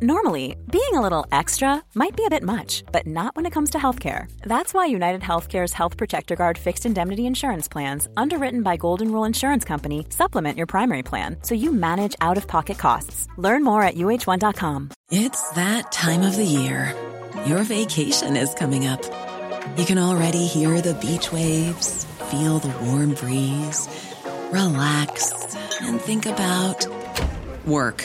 Normally, being a little extra might be a bit much, but not when it comes to healthcare. That's why United Healthcare's Health Protector Guard fixed indemnity insurance plans, underwritten by Golden Rule Insurance Company, supplement your primary plan so you manage out of pocket costs. Learn more at uh1.com. It's that time of the year. Your vacation is coming up. You can already hear the beach waves, feel the warm breeze, relax, and think about work.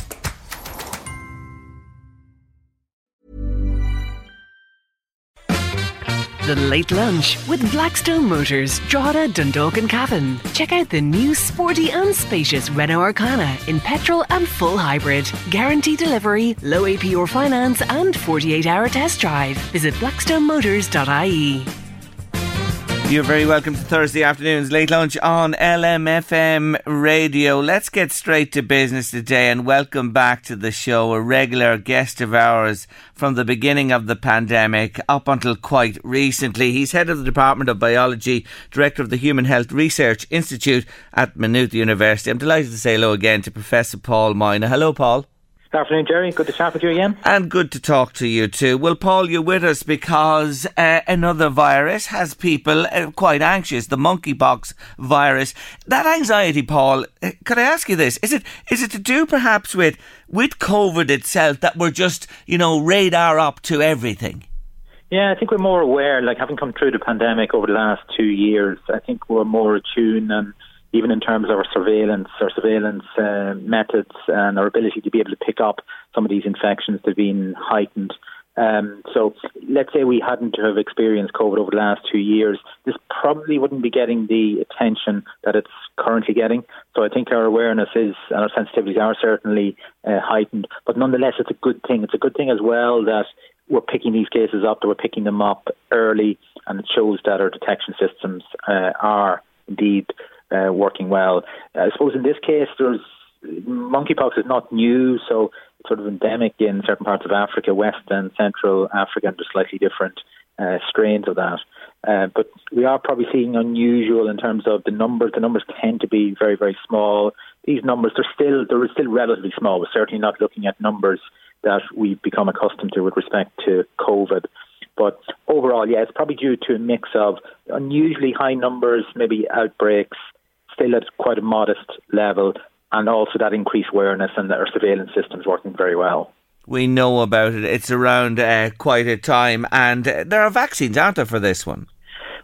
The Late Lunch with Blackstone Motors, Drogheda, Dundalk and Cavan. Check out the new sporty and spacious Renault Arkana in petrol and full hybrid. Guarantee delivery, low APR finance and 48 hour test drive. Visit blackstonemotors.ie. You're very welcome to Thursday afternoon's late lunch on LMFM radio. Let's get straight to business today and welcome back to the show a regular guest of ours from the beginning of the pandemic up until quite recently. He's head of the Department of Biology, director of the Human Health Research Institute at Maynooth University. I'm delighted to say hello again to Professor Paul Moynagh. Hello, Paul. Good afternoon, Jerry. Good to chat with you again. And good to talk to you too. Well, Paul, you're with us because uh, another virus has people uh, quite anxious. The monkeypox virus. That anxiety, Paul. Uh, could I ask you this? Is it is it to do perhaps with with COVID itself that we're just you know radar up to everything? Yeah, I think we're more aware. Like having come through the pandemic over the last two years, I think we're more attuned and even in terms of our surveillance, our surveillance uh, methods, and our ability to be able to pick up some of these infections that have been heightened. Um, so let's say we hadn't have experienced COVID over the last two years, this probably wouldn't be getting the attention that it's currently getting. So I think our awareness is and our sensitivities are certainly uh, heightened. But nonetheless, it's a good thing. It's a good thing as well that we're picking these cases up, that we're picking them up early, and it shows that our detection systems uh, are indeed uh, working well. I suppose in this case, there's monkeypox is not new, so it's sort of endemic in certain parts of Africa, West and Central Africa, and there's slightly different uh, strains of that. Uh, but we are probably seeing unusual in terms of the numbers. The numbers tend to be very, very small. These numbers, they're still they're still relatively small. We're certainly not looking at numbers that we've become accustomed to with respect to COVID. But overall, yeah, it's probably due to a mix of unusually high numbers, maybe outbreaks, still at quite a modest level, and also that increased awareness and our surveillance systems working very well. We know about it. It's around uh, quite a time, and uh, there are vaccines, aren't there, for this one?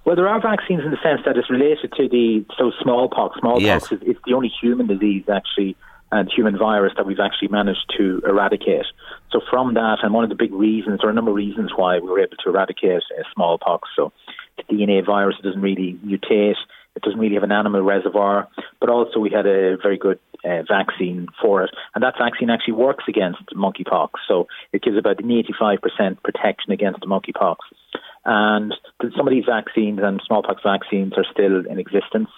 Well, there are vaccines in the sense that it's related to the so smallpox. Smallpox yes. is it's the only human disease actually and human virus that we've actually managed to eradicate. So from that, and one of the big reasons, or a number of reasons why we were able to eradicate uh, smallpox. So the DNA virus doesn't really mutate. It doesn't really have an animal reservoir, but also we had a very good uh, vaccine for it, and that vaccine actually works against monkeypox. So it gives about an 85% protection against monkeypox. And some of these vaccines and smallpox vaccines are still in existence.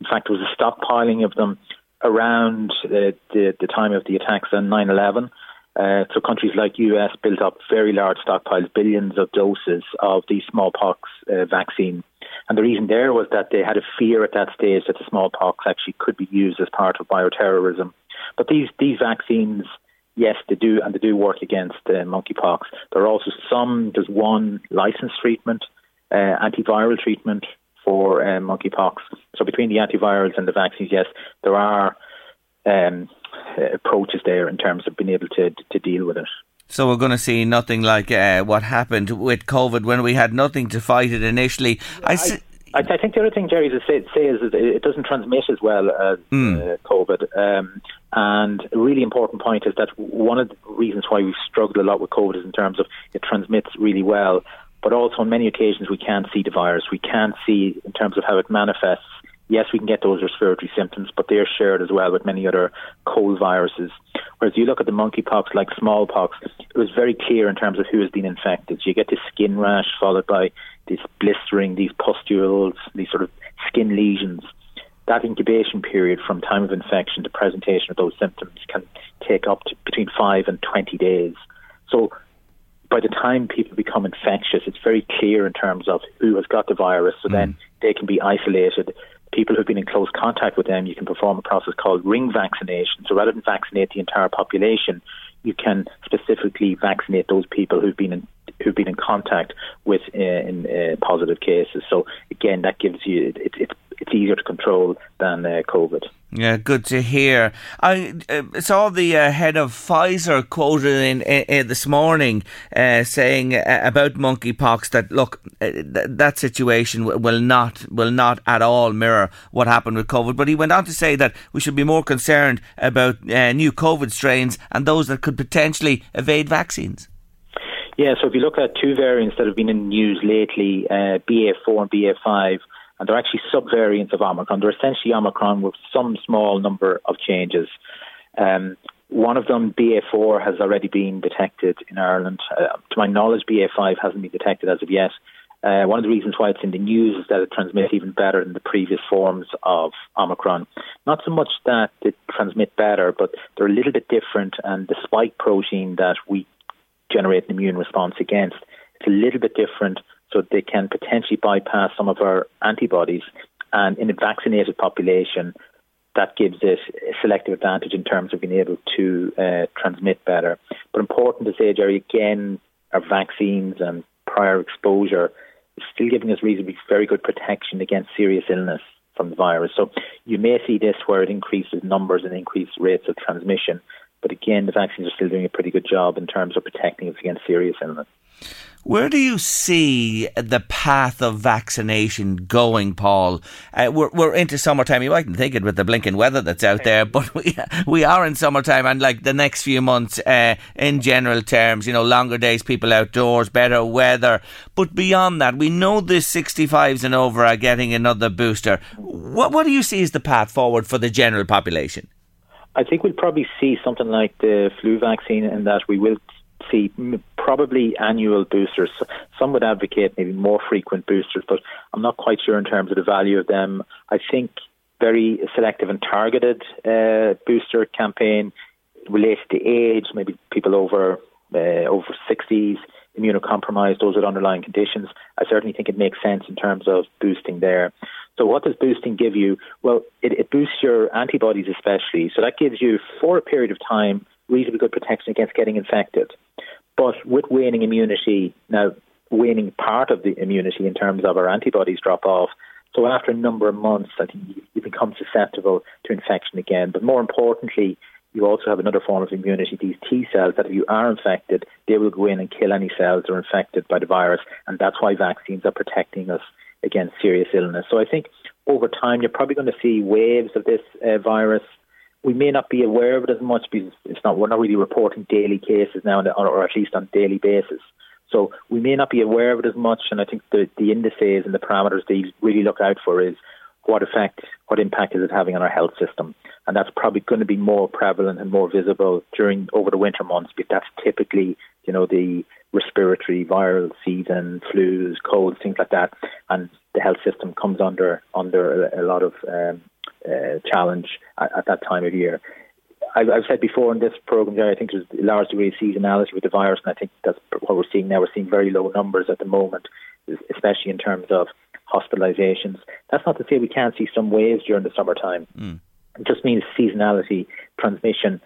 In fact, there was a stockpiling of them around the, the, the time of the attacks on 9 11. Uh, so countries like US built up very large stockpiles, billions of doses of the smallpox uh, vaccine. And the reason there was that they had a fear at that stage that the smallpox actually could be used as part of bioterrorism. But these these vaccines, yes, they do, and they do work against uh, monkeypox. There are also some. There's one licensed treatment, uh, antiviral treatment for uh, monkeypox. So between the antivirals and the vaccines, yes, there are. Um, approaches there in terms of being able to to deal with it. So we're going to see nothing like uh, what happened with COVID when we had nothing to fight it initially. I, I, I, I think the other thing, Jerry, to say, say is that it doesn't transmit as well as mm. uh, COVID. Um, and a really important point is that one of the reasons why we've struggled a lot with COVID is in terms of it transmits really well, but also on many occasions we can't see the virus. We can't see in terms of how it manifests yes, we can get those respiratory symptoms, but they're shared as well with many other cold viruses. Whereas you look at the monkeypox, like smallpox, it was very clear in terms of who has been infected. So you get this skin rash followed by this blistering, these pustules, these sort of skin lesions. That incubation period from time of infection to presentation of those symptoms can take up to between five and 20 days. So by the time people become infectious, it's very clear in terms of who has got the virus. So mm. then they can be isolated. People who've been in close contact with them, you can perform a process called ring vaccination. So rather than vaccinate the entire population, you can specifically vaccinate those people who've been in who've been in contact with uh, in uh, positive cases. So again, that gives you it, it, it's easier to control than uh, COVID. Yeah, good to hear. I uh, saw the uh, head of Pfizer quoted in, in, this morning uh, saying uh, about monkeypox that look th- that situation will not will not at all mirror what happened with COVID. But he went on to say that we should be more concerned about new COVID strains and those that could potentially evade vaccines. Yeah, so if you look at two variants that have been in the news lately, uh, BA4 and BA5 and they're actually subvariants of Omicron. They're essentially Omicron with some small number of changes. Um, one of them, BA4, has already been detected in Ireland. Uh, to my knowledge, BA5 hasn't been detected as of yet. Uh, one of the reasons why it's in the news is that it transmits even better than the previous forms of Omicron. Not so much that it transmits better, but they're a little bit different, and the spike protein that we generate an immune response against, it's a little bit different so they can potentially bypass some of our antibodies. And in a vaccinated population, that gives it a selective advantage in terms of being able to uh, transmit better. But important to say, Jerry, again, our vaccines and prior exposure is still giving us reasonably very good protection against serious illness from the virus. So you may see this where it increases numbers and increased rates of transmission. But again, the vaccines are still doing a pretty good job in terms of protecting us against serious illness. Where do you see the path of vaccination going, Paul? Uh, we're, we're into summertime. You mightn't think it with the blinking weather that's out there, but we we are in summertime, and like the next few months, uh, in general terms, you know, longer days, people outdoors, better weather. But beyond that, we know the 65s and over are getting another booster. What what do you see as the path forward for the general population? I think we'll probably see something like the flu vaccine, in that we will see probably annual boosters. Some would advocate maybe more frequent boosters, but I'm not quite sure in terms of the value of them. I think very selective and targeted uh, booster campaign related to age, maybe people over uh, over 60s, immunocompromised, those with underlying conditions. I certainly think it makes sense in terms of boosting there. So what does boosting give you? Well, it, it boosts your antibodies especially. So that gives you, for a period of time, reasonably good protection against getting infected. But with waning immunity, now waning part of the immunity in terms of our antibodies drop off. So after a number of months, I think you become susceptible to infection again. But more importantly, you also have another form of immunity, these T cells that if you are infected, they will go in and kill any cells that are infected by the virus. And that's why vaccines are protecting us against serious illness. So I think over time, you're probably going to see waves of this uh, virus we may not be aware of it as much because it's not we're not really reporting daily cases now, or at least on a daily basis. So we may not be aware of it as much, and I think the the indices and the parameters they really look out for is what effect, what impact is it having on our health system, and that's probably going to be more prevalent and more visible during over the winter months because that's typically you know the respiratory viral season, flus, colds, things like that, and the health system comes under under a, lot of um, uh, challenge at, at, that time of year. I've, I've, said before in this program, I think there's a large degree of seasonality with the virus, and I think that's what we're seeing now. We're seeing very low numbers at the moment, especially in terms of hospitalizations. That's not to say we can't see some waves during the summertime. Mm. Just means seasonality, transmission.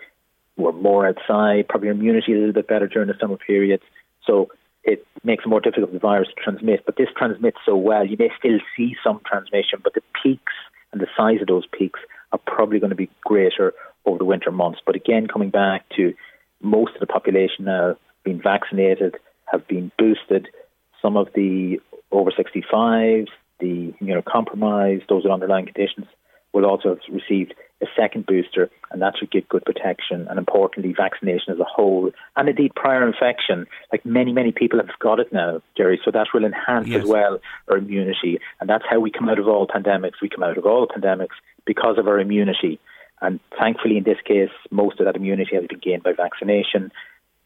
We're more outside, probably immunity a little bit better during the summer periods. So it makes it more difficult for the virus to transmit. But this transmits so well, you may still see some transmission, but the peaks and the size of those peaks are probably going to be greater over the winter months. But again, coming back to most of the population now being vaccinated, have been boosted. Some of the over 65s, the immunocompromised, those with underlying conditions, will also have received a second booster, and that should give good protection. And importantly, vaccination as a whole, and indeed prior infection, like many, many people have got it now, Jerry. So that will enhance yes. as well our immunity, and that's how we come out of all pandemics. We come out of all pandemics because of our immunity. And thankfully, in this case, most of that immunity has been gained by vaccination.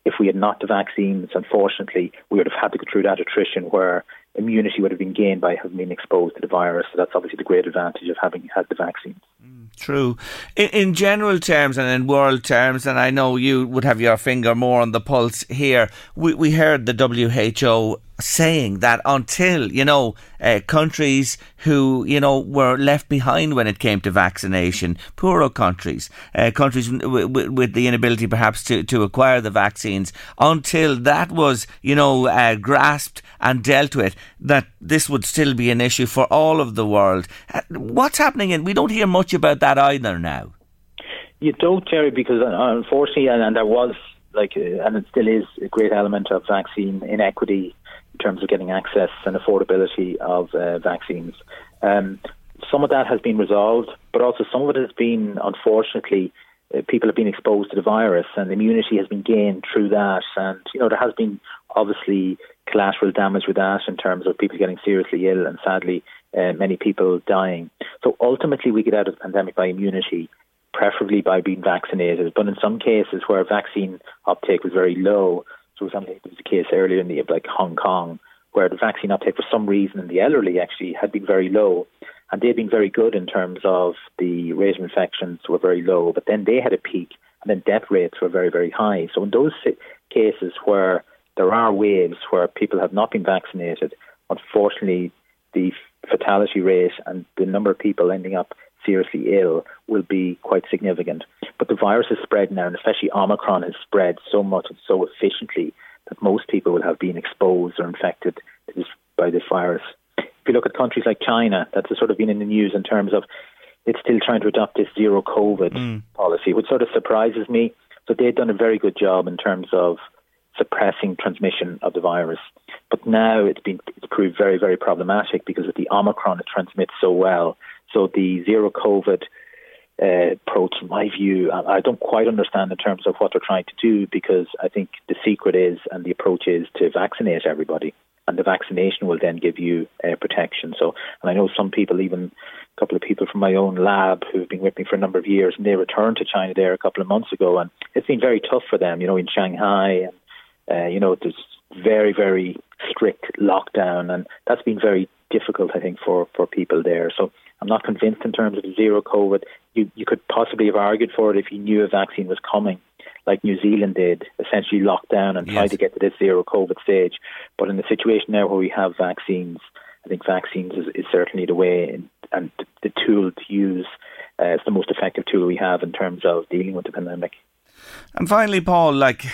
If we had not the vaccines, unfortunately, we would have had to go through that attrition where immunity would have been gained by having been exposed to the virus. So that's obviously the great advantage of having had the vaccine. True. In, in, general terms and in world terms, and I know you would have your finger more on the pulse here, we, we heard the WHO saying that until, you know, uh, countries who, you know, were left behind when it came to vaccination, poorer countries, uh, countries w- w- with the inability perhaps to, to acquire the vaccines, until that was, you know, uh, grasped and dealt with, that this would still be an issue for all of the world. Uh, what's happening? And we don't hear much about that either now. You don't, Jerry, because uh, unfortunately, and, and there was like, uh, and it still is a great element of vaccine inequity in terms of getting access and affordability of uh, vaccines. Um, some of that has been resolved, but also some of it has been, unfortunately, people have been exposed to the virus and immunity has been gained through that. And, you know, there has been obviously collateral damage with that in terms of people getting seriously ill and sadly uh, many people dying. So ultimately, we get out of the pandemic by immunity, preferably by being vaccinated. But in some cases where vaccine uptake was very low, for example, was a case earlier in the like Hong Kong where the vaccine uptake for some reason in the elderly actually had been very low. And they'd been very good in terms of the rate of infections were very low, but then they had a peak and then death rates were very, very high. So in those cases where there are waves where people have not been vaccinated, unfortunately, the fatality rate and the number of people ending up seriously ill will be quite significant. But the virus has spread now, and especially Omicron has spread so much and so efficiently that most people will have been exposed or infected by this virus. If you look at countries like China, that's sort of been in the news in terms of it's still trying to adopt this zero COVID mm. policy, which sort of surprises me. So they've done a very good job in terms of suppressing transmission of the virus. But now it's been it's proved very very problematic because with the Omicron it transmits so well. So the zero COVID uh, approach, in my view, I, I don't quite understand in terms of what they're trying to do because I think the secret is and the approach is to vaccinate everybody. And the vaccination will then give you uh, protection. So, and I know some people, even a couple of people from my own lab who've been with me for a number of years, and they returned to China there a couple of months ago, and it's been very tough for them. You know, in Shanghai and uh, you know, there's very, very strict lockdown, and that's been very difficult, I think, for, for people there. So I'm not convinced in terms of zero COVID. You, you could possibly have argued for it if you knew a vaccine was coming, like New Zealand did, essentially lock down and yes. try to get to this zero COVID stage. But in the situation now where we have vaccines, I think vaccines is, is certainly the way and the tool to use. Uh, it's the most effective tool we have in terms of dealing with the pandemic. And finally, Paul, like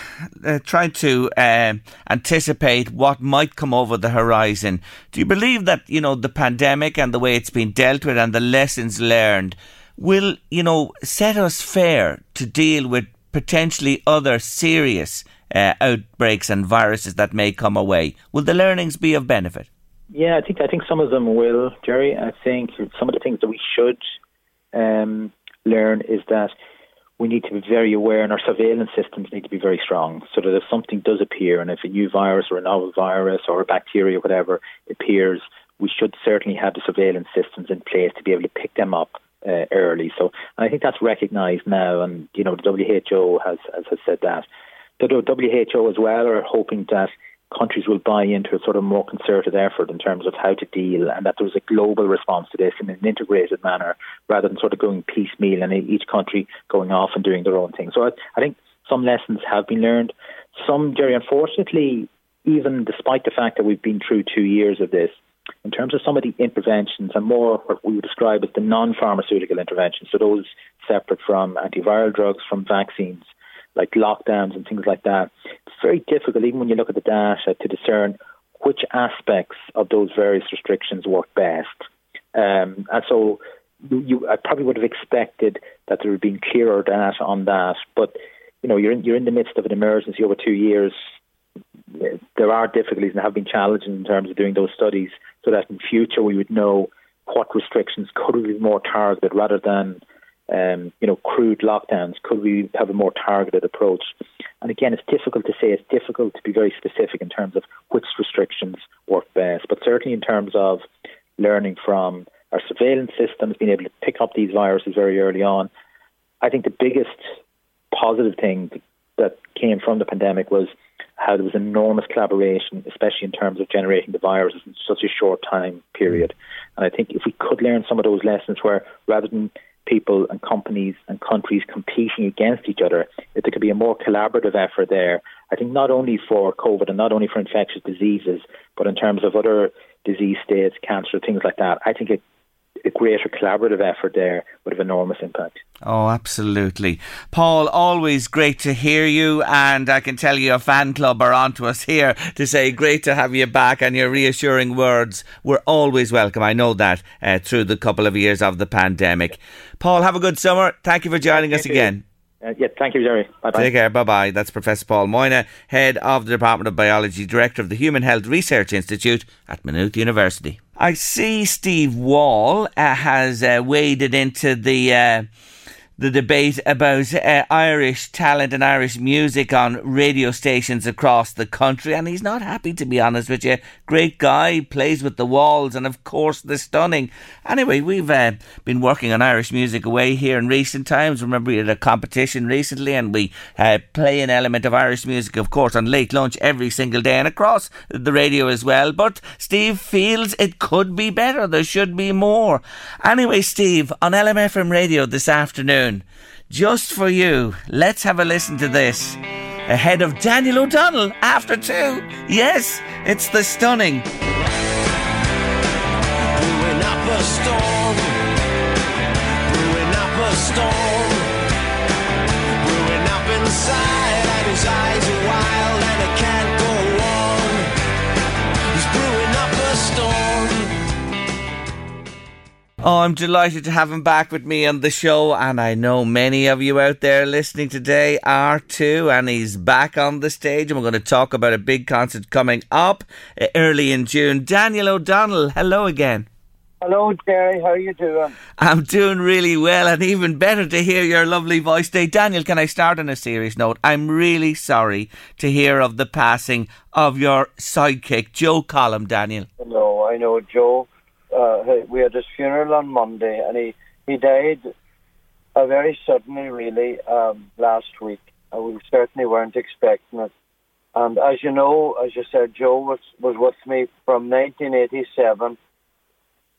uh, to uh, anticipate what might come over the horizon. Do you believe that you know the pandemic and the way it's been dealt with and the lessons learned will you know set us fair to deal with potentially other serious uh, outbreaks and viruses that may come away? Will the learnings be of benefit? Yeah, I think I think some of them will, Jerry. I think some of the things that we should um, learn is that we need to be very aware and our surveillance systems need to be very strong so that if something does appear and if a new virus or a novel virus or a bacteria or whatever appears, we should certainly have the surveillance systems in place to be able to pick them up uh, early. So I think that's recognised now, and you know the WHO has, has has said that. The WHO as well are hoping that countries will buy into a sort of more concerted effort in terms of how to deal and that there was a global response to this in an integrated manner rather than sort of going piecemeal and each country going off and doing their own thing. So I, I think some lessons have been learned. Some, Jerry, unfortunately, even despite the fact that we've been through two years of this, in terms of some of the interventions and more what we would describe as the non-pharmaceutical interventions, so those separate from antiviral drugs, from vaccines, like lockdowns and things like that, very difficult, even when you look at the data, to discern which aspects of those various restrictions work best. Um, and so you, I probably would have expected that there would have been clearer data on that. But you know, you're in, you're in the midst of an emergency over two years. There are difficulties and have been challenges in terms of doing those studies, so that in future we would know what restrictions could be more targeted rather than um, you know, crude lockdowns? Could we have a more targeted approach? And again, it's difficult to say. It's difficult to be very specific in terms of which restrictions work best. But certainly in terms of learning from our surveillance systems, being able to pick up these viruses very early on, I think the biggest positive thing that came from the pandemic was how there was enormous collaboration, especially in terms of generating the viruses in such a short time period. And I think if we could learn some of those lessons where rather than people and companies and countries competing against each other, if there could be a more collaborative effort there. I think not only for COVID and not only for infectious diseases, but in terms of other disease states, cancer, things like that. I think it a greater collaborative effort there would have enormous impact. Oh, absolutely. Paul, always great to hear you. And I can tell you a fan club are on to us here to say great to have you back and your reassuring words were always welcome. I know that uh, through the couple of years of the pandemic. Paul, have a good summer. Thank you for joining Thank us you. again. Uh, yeah, thank you, Jerry. Bye bye. Take care. Bye bye. That's Professor Paul Moynagh, head of the Department of Biology, director of the Human Health Research Institute at Maynooth University. I see Steve Wall uh, has uh, waded into the uh, the debate about uh, Irish talent and Irish music on radio stations across the country, and he's not happy to be honest with you. Great guy, plays with the walls, and of course the stunning. Anyway, we've uh, been working on Irish music away here in recent times. Remember, we had a competition recently, and we uh, play an element of Irish music, of course, on late lunch every single day and across the radio as well. But Steve feels it could be better. There should be more. Anyway, Steve, on LMFM radio this afternoon just for you. Let's have a listen to this. Ahead of Daniel O'Donnell after two. Yes, it's the stunning. Oh, I'm delighted to have him back with me on the show, and I know many of you out there listening today are too. And he's back on the stage, and we're going to talk about a big concert coming up uh, early in June. Daniel O'Donnell, hello again. Hello, Jerry. How are you doing? I'm doing really well, and even better to hear your lovely voice today. Daniel, can I start on a serious note? I'm really sorry to hear of the passing of your sidekick, Joe Collum, Daniel. No, I know Joe uh, we had his funeral on Monday, and he he died uh, very suddenly, really, um, last week. Uh, we certainly weren't expecting it. And as you know, as you said, Joe was was with me from 1987,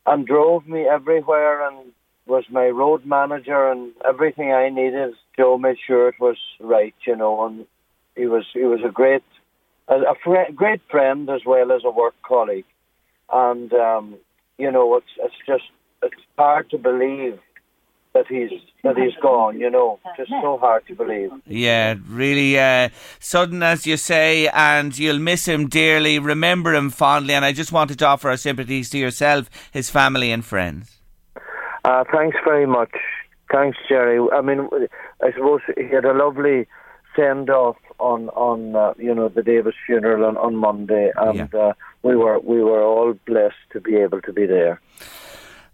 and drove me everywhere, and was my road manager, and everything I needed. Joe made sure it was right, you know, and he was he was a great a, a fr- great friend as well as a work colleague, and um, you know, it's it's just it's hard to believe that he's that he's gone. You know, just so hard to believe. Yeah, really uh, sudden, as you say, and you'll miss him dearly. Remember him fondly, and I just wanted to offer our sympathies to yourself, his family, and friends. Uh, thanks very much. Thanks, Jerry. I mean, I suppose he had a lovely send off on on uh, you know the Davis funeral on, on Monday, and yeah. We were we were all blessed to be able to be there.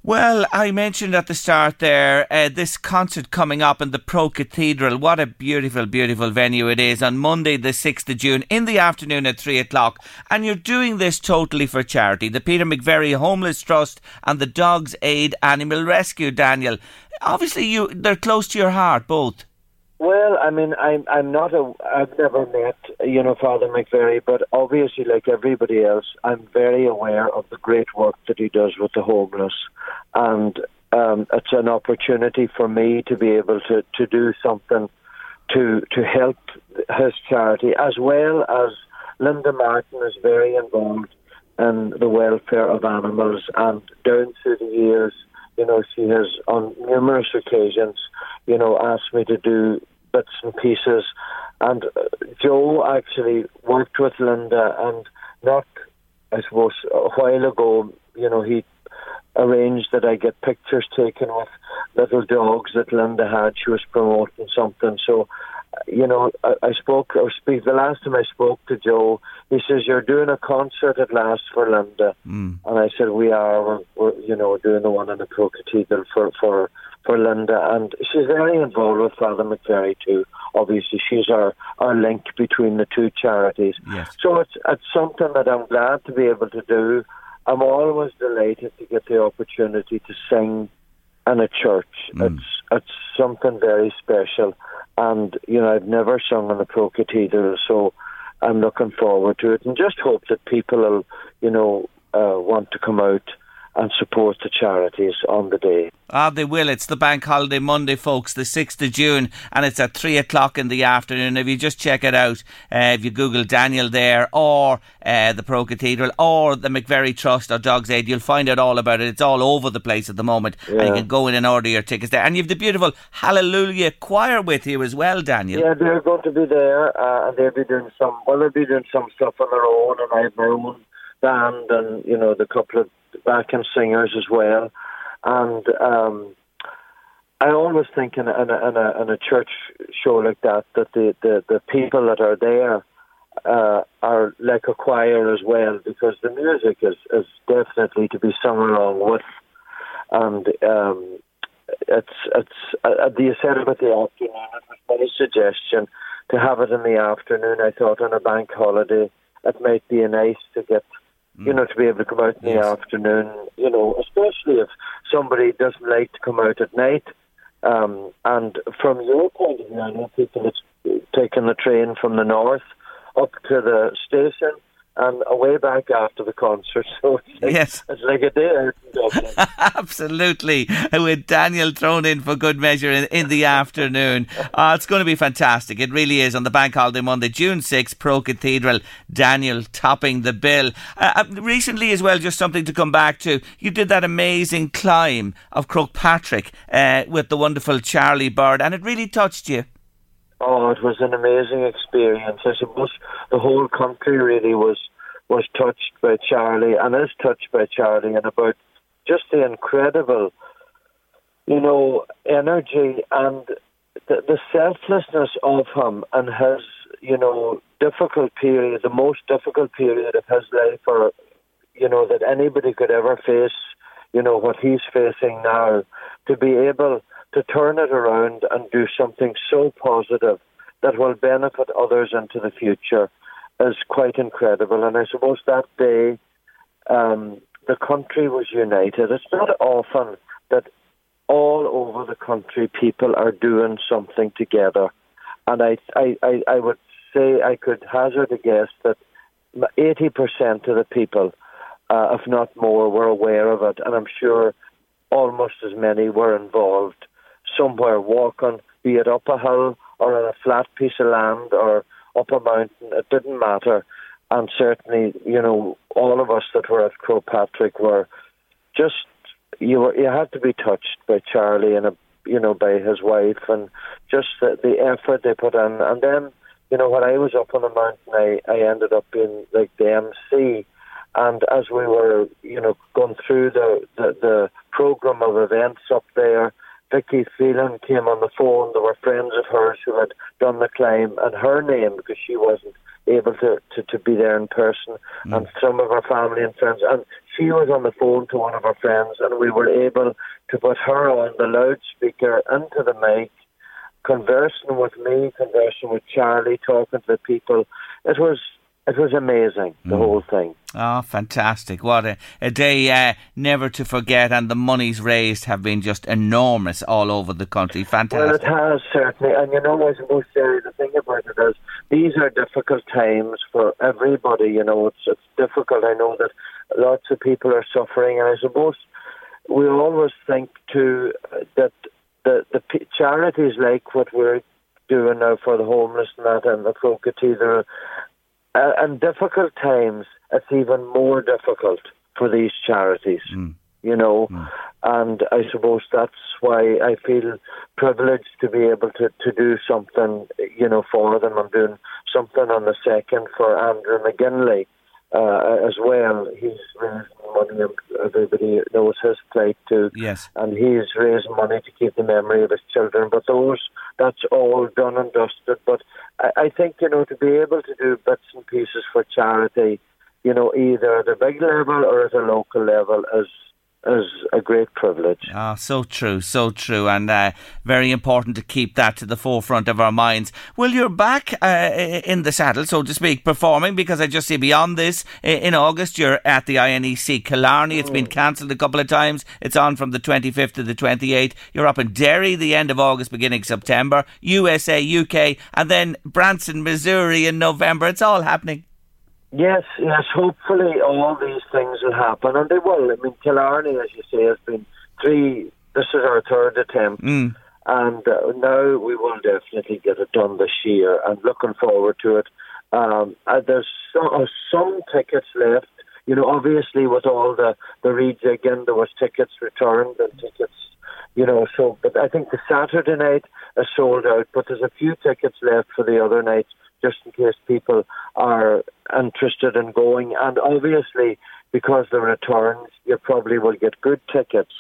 Well, I mentioned at the start there uh, this concert coming up in the Pro Cathedral. What a beautiful, beautiful venue it is on Monday, the 6th of June, in the afternoon at 3 o'clock. And you're doing this totally for charity. The Peter McVerry Homeless Trust and the Dogs Aid Animal Rescue, Daniel. Obviously, you they're close to your heart, both. Well, I mean, I'm I'm not a I've never met you know Father McVerry, but obviously, like everybody else, I'm very aware of the great work that he does with the homeless, and um, it's an opportunity for me to be able to to do something to to help his charity as well as Linda Martin is very involved in the welfare of animals, and down through the years, you know, she has on numerous occasions, you know, asked me to do bits and pieces. And uh, Joe actually worked with Linda, and not, I suppose, a while ago, you know, he arranged that I get pictures taken with little dogs that Linda had. She was promoting something. So, you know, I, I spoke, I speak, the last time I spoke to Joe, he says, You're doing a concert at last for Linda. Mm. And I said, We are, we're, we're, you know, doing the one in the Pro Cathedral for, for for Linda, and she's very involved with Father McVerry too. Obviously, she's our, our link between the two charities. Yes. So it's it's something that I'm glad to be able to do. I'm always delighted to get the opportunity to sing in a church. Mm. It's it's something very special, and you know I've never sung in the Pro Cathedral, so I'm looking forward to it, and just hope that people will you know uh, want to come out and support the charities on the day. Ah, they will. It's the bank holiday Monday, folks, the 6th of June, and it's at 3 o'clock in the afternoon. If you just check it out, uh, if you Google Daniel there, or uh, the Pro Cathedral, or the McVerry Trust or Dogs Aid, you'll find out all about it. It's all over the place at the moment, yeah. and you can go in and order your tickets there. And you've the beautiful Hallelujah Choir with you as well, Daniel. Yeah, they're going to be there, uh, and they'll be doing some, well, they'll be doing some stuff on their own, and I have my own band, and, you know, the couple of backing singers as well. And um, I always think in in, a, in, a, in a church show like that that the, the, the people that are there uh, are like a choir as well because the music is, is definitely to be sung along with. And um, it's it's uh, you said about the afternoon. It was my suggestion to have it in the afternoon. I thought on a bank holiday it might be nice to get you know, to be able to come out in yes. the afternoon, you know, especially if somebody doesn't like to come out at night. Um, and from your point of view, I know people that's taking the train from the north up to the station and away back after the concert. So it's like, yes. it's like a day out in Dublin. Absolutely. With Daniel thrown in for good measure in, in the afternoon. Uh, it's going to be fantastic. It really is on the bank holiday Monday, June 6th, Pro Cathedral. Daniel topping the bill. Uh, uh, recently, as well, just something to come back to. You did that amazing climb of Croagh Patrick uh, with the wonderful Charlie Bird, and it really touched you. Oh, it was an amazing experience. I suppose the whole country really was was touched by Charlie and is touched by Charlie and about just the incredible, you know, energy and the, the selflessness of him and his, you know, difficult period, the most difficult period of his life, or you know, that anybody could ever face, you know, what he's facing now, to be able to turn it around and do something so positive that will benefit others into the future is quite incredible. And I suppose that day um, the country was united. It's not often that all over the country people are doing something together. And I, I, I, would say I could hazard a guess that 80% of the people, uh, if not more, were aware of it. And I'm sure almost as many were involved somewhere walking, be it up a hill or on a flat piece of land or up a mountain. It didn't matter. And certainly, you know, all of us that were at Croagh Patrick were just you were you had to be touched by Charlie and a, you know by his wife and just the, the effort they put in. And then, you know, when I was up on the mountain, I I ended up being like the MC. And as we were, you know, going through the, the, the program of events up there, Vicky Phelan came on the phone. There were friends of hers who had done the climb, and her name because she wasn't able to, to, to be there in person, mm. and some of her family and friends. And she was on the phone to one of her friends, and we were able to put her on the loudspeaker into the mic, conversing with me, conversing with Charlie, talking to the people. It was it was amazing, the mm. whole thing. Oh, fantastic. What a, a day uh, never to forget, and the monies raised have been just enormous all over the country. Fantastic. Well, it has, certainly. And you know, I suppose, Jerry, the thing about it is these are difficult times for everybody. You know, it's, it's difficult. I know that lots of people are suffering, and I suppose we always think, too, that the, the charities like what we're doing now for the homeless and that and the Pro Cathedral uh, and difficult times, it's even more difficult for these charities. Mm. You know, mm. and I suppose that's why I feel privileged to be able to, to do something, you know, for them. I'm doing something on the second for Andrew McGinley, uh, as well. He's raising money, and everybody knows his plight too. Yes. And he's raising money to keep the memory of his children. But those, that's all done and dusted. But I, I think, you know, to be able to do bits and pieces for charity, you know, either at a big level or at a local level is is a great privilege. Ah, so true, so true, and uh, very important to keep that to the forefront of our minds. Well, you're back uh, in the saddle, so to speak, performing because I just see beyond this in August you're at the INEC Killarney. It's been cancelled a couple of times. It's on from the 25th to the 28th. You're up in Derry the end of August, beginning September. USA, UK, and then Branson, Missouri in November. It's all happening. Yes, yes. Hopefully, all these things will happen, and they will. I mean, Killarney, as you say, has been three. This is our third attempt, mm. and uh, now we will definitely get it done this year. And looking forward to it. Um, uh, there's some, uh, some tickets left. You know, obviously with all the the rejigging, there was tickets returned and tickets. You know, so but I think the Saturday night is sold out, but there's a few tickets left for the other nights just in case people are interested in going. And obviously, because the returns, you probably will get good tickets.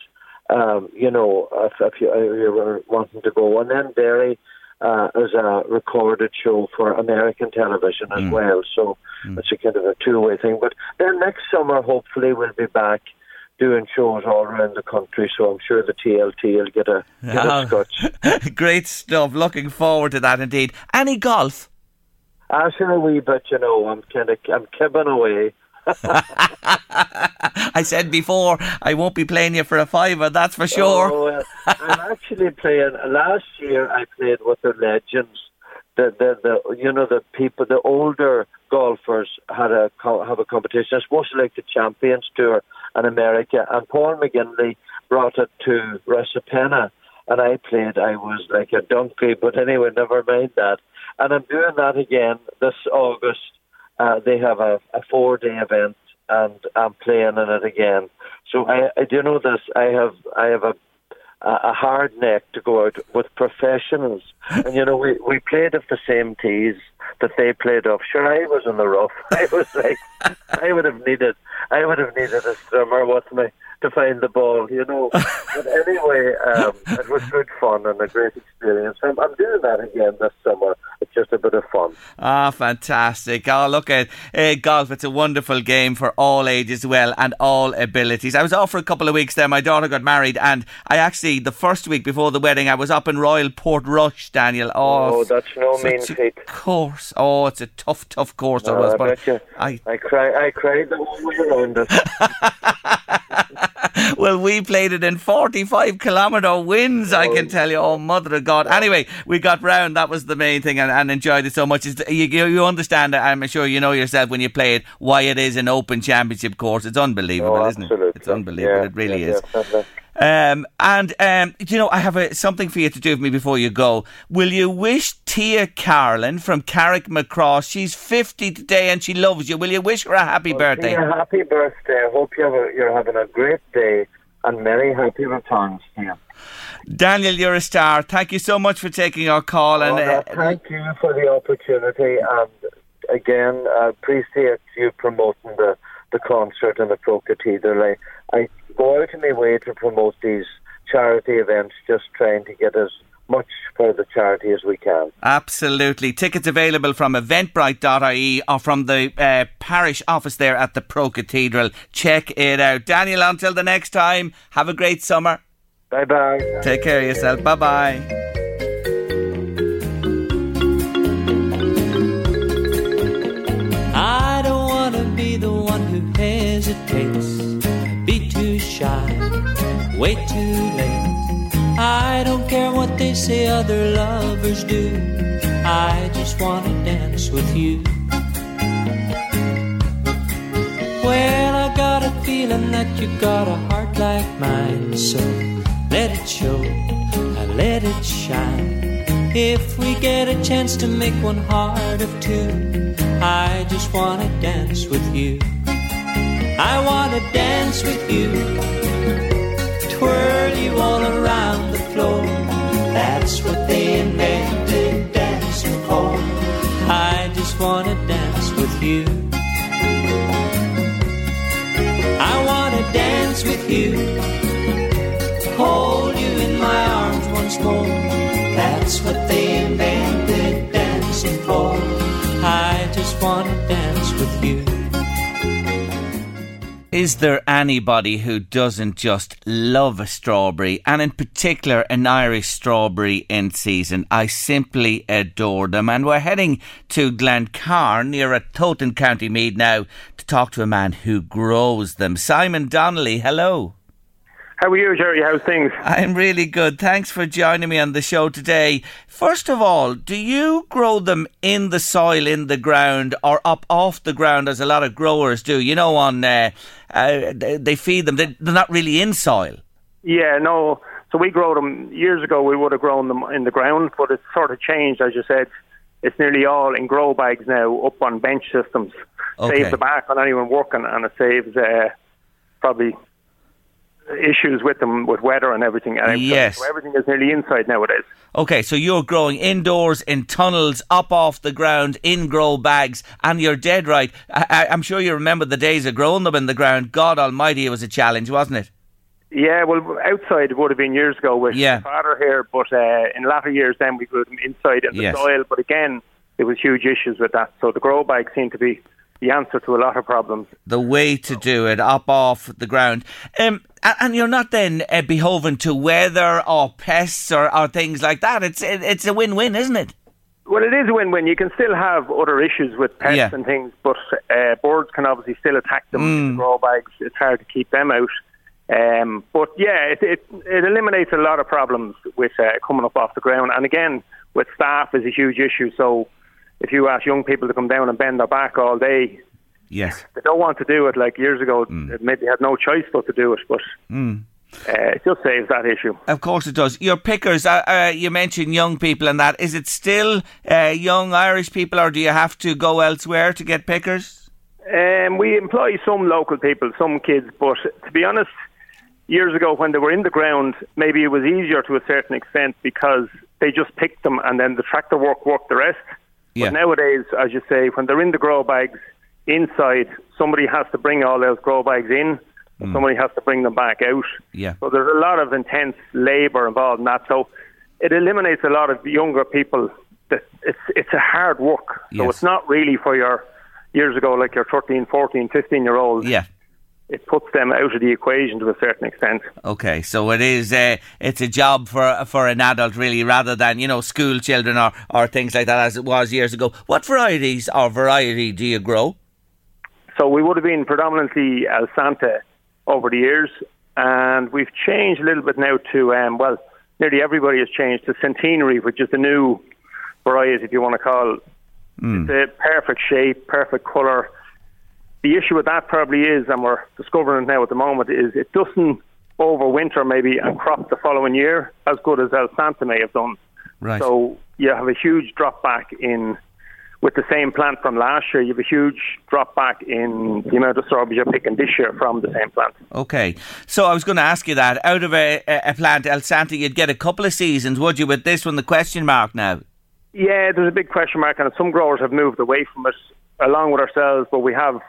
Um, you know, if, if, you, if you were wanting to go, and then Derry uh, is a recorded show for American television as mm. well. So mm. it's a kind of a two-way thing. But then next summer, hopefully, we'll be back doing shows all around the country, so I'm sure the TLT will get a, get a ah. scotch. Great stuff. Looking forward to that indeed. Any golf? Actually, a wee bit, you know, I'm kind of I'm kibbing away. I said before, I won't be playing you for a fiver, that's for sure. Oh, uh, I'm actually playing. Last year, I played with the legends. The, the, the, you know, the people, the older golfers had a have a competition. It's mostly like the Champions Tour in America, and Paul McGinley brought it to Rosapenna, and I played. I was like a donkey, but anyway, never mind that. And I'm doing that again this August. Uh, they have a, a four day event, and I'm playing in it again. So I, I do know this. I have I have a a hard neck to go out with professionals. And you know, we we played off the same tees that they played off. Sure, I was in the rough. I was like, I would have needed, I would have needed a swimmer with me to find the ball, you know. but anyway, um, it was good fun and a great experience. I'm, I'm, doing that again this summer. It's just a bit of fun. Ah, fantastic. Oh, look at uh, golf. It's a wonderful game for all ages well and all abilities. I was off for a couple of weeks there. My daughter got married and I actually, the first week before the wedding, I was up in Royal Portrush, Daniel. Oh, oh that's no mean feat. course. Oh, it's a tough, tough course. No, was, I, bet you. I, I, cry, I cried the whole way around it. well, we played it in 45 kilometre winds, I can oh. tell you. Oh, mother of God. Anyway, we got round. That was the main thing and, and enjoyed it so much. you, you understand, I'm sure you know yourself when you play it, why it is an open championship course. It's unbelievable, oh, isn't it? It's unbelievable. Yeah, it really yeah, is. Um, and um, you know, I have a, something for you to do with me before you go. Will you wish Tia Carlin from Carrickmacross? She's fifty today, and she loves you. Will you wish her a happy well, birthday? Tia, happy birthday! I hope you're, you're having a great day, and many happy returns, Tia. Daniel, you're a star. Thank you so much for taking our call. and uh, thank you for the opportunity. And again, I appreciate you promoting the the concert in the Pro Cathedral. I, I go out of my way to promote these charity events, just trying to get as much for the charity as we can. Absolutely. Tickets available from eventbrite.ie or from the uh, parish office there at the Pro Cathedral. Check it out. Daniel, until the next time, have a great summer. Bye bye. Take care of yourself. Bye bye. Way too late. I don't care what they say other lovers do. I just wanna dance with you. Well, I got a feeling that you got a heart like mine, so let it show, I let it shine. If we get a chance to make one heart of two, I just wanna dance with you. I wanna dance with you, twirl you all around the floor. That's what they invented dancing for. I just wanna dance with you. I wanna dance with you, hold you in my arms once more. That's what they invented dancing for. I just wanna Is there anybody who doesn't just love a strawberry, and in particular an Irish strawberry in season? I simply adore them. And we're heading to Glencarn near a Toten County Meath now to talk to a man who grows them. Simon Donnelly, hello. How are you, Jerry? How's things? I'm really good. Thanks for joining me on the show today. First of all, do you grow them in the soil, in the ground, or up off the ground, as a lot of growers do? You know, on uh, uh, they feed them. They're not really in soil. Yeah, no. So we grow them years ago. We would have grown them in the ground, but it's sort of changed, as you said. It's nearly all in grow bags now, up on bench systems. Okay. Saves the back on anyone working, and it saves uh, probably issues with them with weather and everything. And Yes. so everything is nearly inside nowadays. Okay, so you're growing indoors, in tunnels, up off the ground, in grow bags, and you're dead right. I, I'm sure you remember the days of growing them in the ground. God Almighty, it was a challenge, wasn't it? Yeah, well, outside it would have been years ago with Yeah. my father here, but uh, in latter years then we grew them inside in the Yes. soil. But again, there was huge issues with that. So the grow bag seemed to be the answer to a lot of problems. the way to do it up off the ground. Um, and you're not then uh, beholden to weather or pests or, or things like that. It's it, it's a win-win, isn't it? Well, it is a win-win. You can still have other issues with pests Yeah. and things, but uh, birds can obviously still attack them in the grow bags. It's hard to keep them out. Um, but yeah, it, it, it eliminates a lot of problems with uh, coming up off the ground. And again, with staff is a huge issue. So if you ask young people to come down and bend their back all day, Yes. they don't want to do it. Like years ago, they maybe had no choice but to do it. But uh, it just saves that issue. Of course it does. Your pickers, uh, uh, you mentioned young people and that. Is it still uh, young Irish people or do you have to go elsewhere to get pickers? Um, we employ some local people, some kids, but to be honest, years ago when they were in the ground, maybe it was easier to a certain extent because they just picked them and then the tractor work worked the rest. Yeah. But nowadays, as you say, when they're in the grow bags inside, somebody has to bring all those grow bags in. and hmm. Somebody has to bring them back out. Yeah. So there's a lot of intense labour involved in that. So it eliminates a lot of younger people. That it's it's a hard work. So Yes. it's not really for your years ago like your 13, 14, 15 year olds. Yeah. It puts them out of the equation to a certain extent. Okay, so it is uh, it's a job for for an adult really, rather than you know school children or or things like that as it was years ago. What varieties or variety do you grow? So we would have been predominantly Elsanta over the years, and we've changed a little bit now to um, well, nearly everybody has changed to Centenary, which is the new variety, if you want to call. It. It's a perfect shape, perfect colour. The issue with that probably is, and we're discovering it now at the moment, is it doesn't overwinter maybe and crop the following year as good as Elsanta may have done. Right. So you have a huge drop back in with the same plant from last year. You have a huge drop back in the amount of strawberries you're picking this year from the same plant. Okay, so I was going to ask you that out of a, a a plant Elsanta, you'd get a couple of seasons, would you? With this one, the question mark now. Yeah, there's a big question mark, and some growers have moved away from it along with ourselves, but we have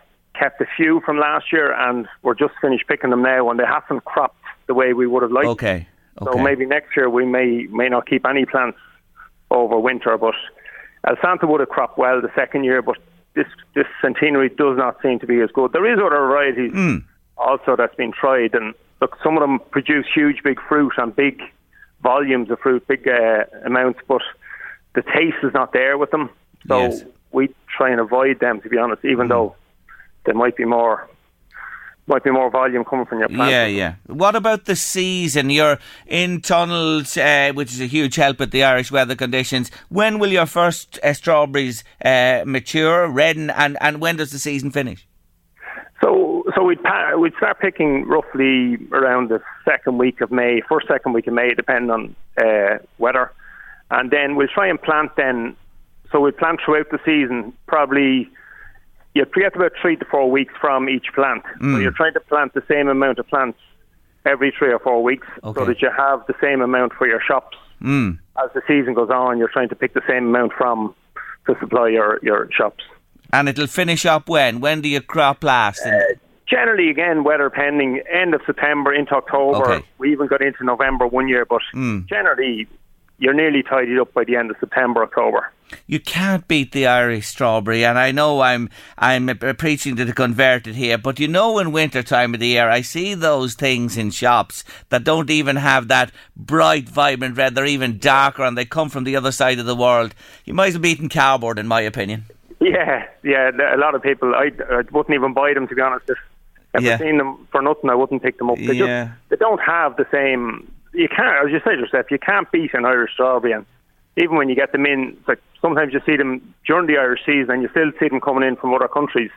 kept a few from last year, and we're just finished picking them now, and they haven't cropped the way we would have liked. Okay, okay. So maybe next year we may may not keep any plants over winter, but Elsanta would have cropped well the second year, but this this centenary does not seem to be as good. There is other varieties also that's been tried, and look, some of them produce huge, big fruit and big volumes of fruit, big uh, amounts, but the taste is not there with them. So Yes. we try and avoid them, to be honest, even though there might be more. Might be more volume coming from your plant. Yeah, yeah. What about the season? You're in tunnels, uh, which is a huge help with the Irish weather conditions. When will your first uh, strawberries uh, mature, redden, and, and when does the season finish? So, so we'd pa- we'd start picking roughly around the second week of May, first second week of May, depending on uh, weather, and then we'll try and plant. Then, so we'd plant throughout the season. Probably, you get about three to four weeks from each plant. So mm. you're trying to plant the same amount of plants every three or four weeks, Okay. so that you have the same amount for your shops. Mm. As the season goes on, you're trying to pick the same amount from to supply your your shops. And it'll finish up when? When do you crop last? And- uh, Generally, again, weather pending, end of September into October. Okay. We even got into November one year, but mm. generally, you're nearly tidied up by the end of September, October. you can't beat the Irish strawberry, and I know I'm I'm preaching to the converted here, but you know, in winter time of the year, I see those things in shops that don't even have that bright, vibrant red. They're even darker, and they come from the other side of the world. You might as well be eating cardboard, in my opinion. Yeah, yeah. A lot of people, I, I wouldn't even buy them to be honest. If If Yeah. I've seen them for nothing, I wouldn't pick them up. They Yeah. just they don't have the same. You can't, as you said yourself, you can't beat an Irish strawberry. And even when you get them in, like sometimes you see them during the Irish season, and you still see them coming in from other countries.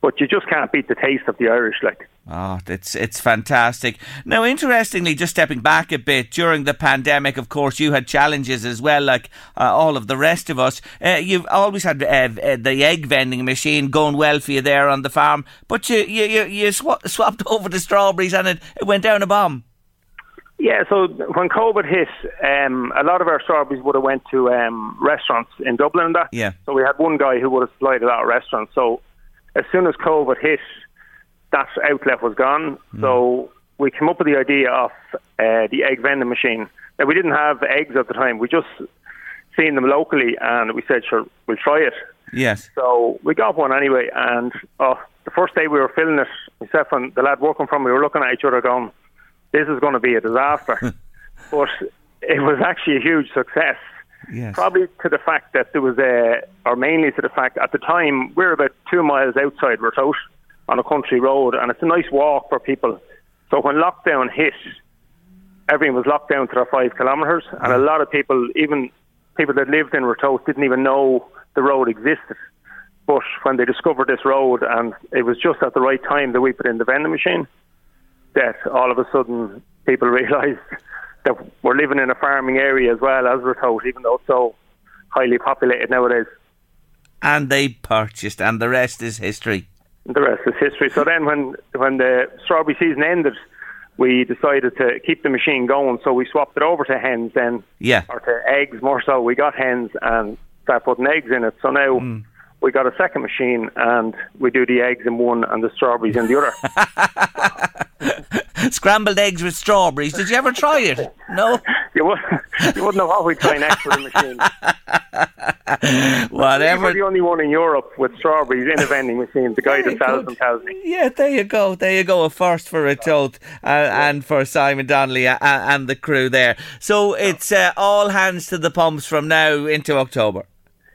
But you just can't beat the taste of the Irish. Like Oh, it's it's fantastic. Now, interestingly, just stepping back a bit, during the pandemic, of course, you had challenges as well, like uh, all of the rest of us. Uh, you've always had uh, uh, the egg vending machine going well for you there on the farm, but you you you, you swa- swapped over the strawberries and it, it went down a bomb. Yeah, so when COVID hit, um, a lot of our strawberries would have went to um, restaurants in Dublin and that. Yeah. So we had one guy who would have supplied a lot of restaurants. So as soon as COVID hit, that outlet was gone. So we came up with the idea of uh, the egg vending machine. Now we didn't have eggs at the time. We just seen them locally, and we said, "Sure, we'll try it." Yes. So we got one anyway, and oh, the first day we were filling it, myself and the lad working from, me, we were looking at each other, going, "This is going to be a disaster." but it was actually a huge success. Yes. Probably to the fact that there was a, or mainly to the fact at the time we were about two miles outside Ratoath on a country road, and it's a nice walk for people. So when lockdown hit, everything was locked down to their five kilometres, and a lot of people, even people that lived in Ratoath, didn't even know the road existed. But when they discovered this road, and it was just at the right time that we put in the vending machine, that all of a sudden people realised that we're living in a farming area as well as Ratoath, even though it's so highly populated nowadays. And they purchased, and the rest is history. The rest is history. So then, when when the strawberry season ended, we decided to keep the machine going. So we swapped it over to hens then, Yeah. or to eggs more so. We got hens and started putting eggs in it. So now Mm. we got a second machine and we do the eggs in one and the strawberries in the other. Scrambled eggs with strawberries. Did you ever try it? No. you, would, you wouldn't know what we'd try next with the machine. Whatever. We're the only one in Europe with strawberries in a vending machine. The guy that sells them tells me. Yeah, there you go. There you go. A first for a tote uh, and for Simon Donnelly uh, and the crew there. So it's uh, all hands to the pumps from now into October.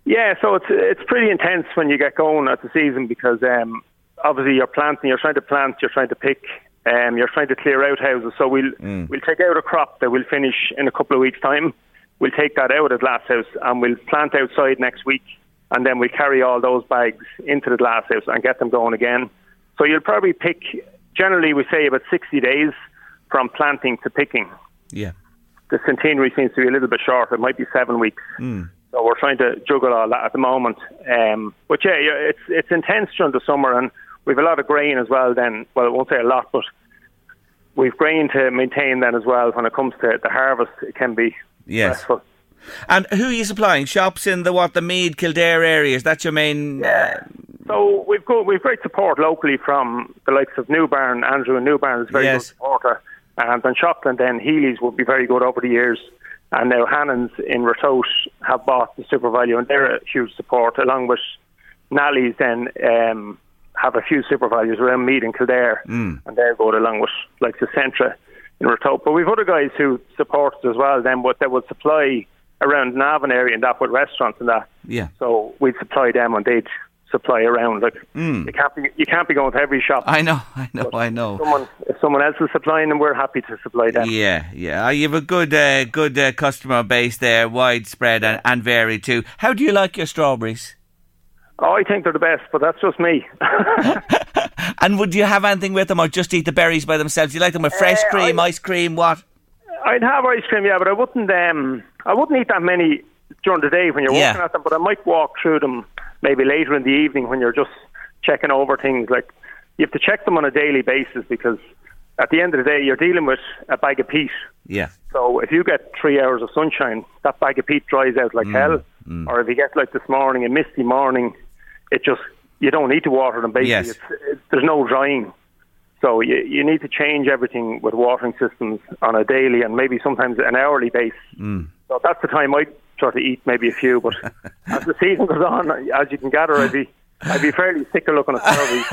Yeah, so it's it's pretty intense when you get going at the season because um, obviously you're planting, you're trying to plant, you're trying to pick, um, you're trying to clear out houses. So we'll we'll take out a crop that will finish in a couple of weeks' time. We'll take that out of glass house and we'll plant outside next week, and then we carry all those bags into the glass house and get them going again. So you'll probably pick. Generally, we say about sixty days from planting to picking. Yeah. The centenary seems to be a little bit short. It might be seven weeks. So we're trying to juggle all that at the moment. Um, but yeah, yeah, it's it's intense during the summer, and we've a lot of grain as well. Then, well, I won't say a lot, but we've grain to maintain then as well. When it comes to the harvest, it can be Yes. stressful. And who are you supplying? Shops in the what? The Meath, Kildare areas. That's your main. Yeah. So we've got we've great support locally from the likes of Newbarn. Andrew and Newbarn is a very Yes. good supporter, and then Shopland, then Healy's would be very good over the years. And now Hannon's in Ratoath have bought the SuperValu, and they're a huge support, along with Nally's. Then um, have a few supervisors around Meath and Kildare, and they're good along with like the Centra in Ratoath. But we've other guys who support us as well. Then what they would supply around Navan area and that with restaurants and that. Yeah. So we'd supply them and they'd supply around. Like you can't be you can't be going to every shop. I know. I know. I know. Someone if someone else is supplying them, we're happy to supply them. Yeah, yeah. Uh, You have a good, uh, good uh, customer base there, widespread and, and varied too. How do you like your strawberries? Oh, I think they're the best, but that's just me. And would you have anything with them, or just eat the berries by themselves? You like them with fresh Uh, cream, I- ice cream, what? I'd have ice cream, yeah, but I wouldn't. Um, I wouldn't eat that many during the day when you're Yeah. working at them. But I might walk through them maybe later in the evening when you're just checking over things. Like you have to check them on a daily basis because at the end of the day, you're dealing with a bag of peat. Yeah, So if you get three hours of sunshine, that bag of peat dries out Mm, like hell. Or if you get like this morning, a misty morning, it just you don't need to water them. Basically, Yes. it's, it, there's no drying. So you you need to change everything with watering systems on a daily and maybe sometimes an hourly basis. Mm. So that's the time I'd try to eat maybe a few. But as the season goes on, as you can gather, I'd be I'd be fairly sick of looking at strawberries.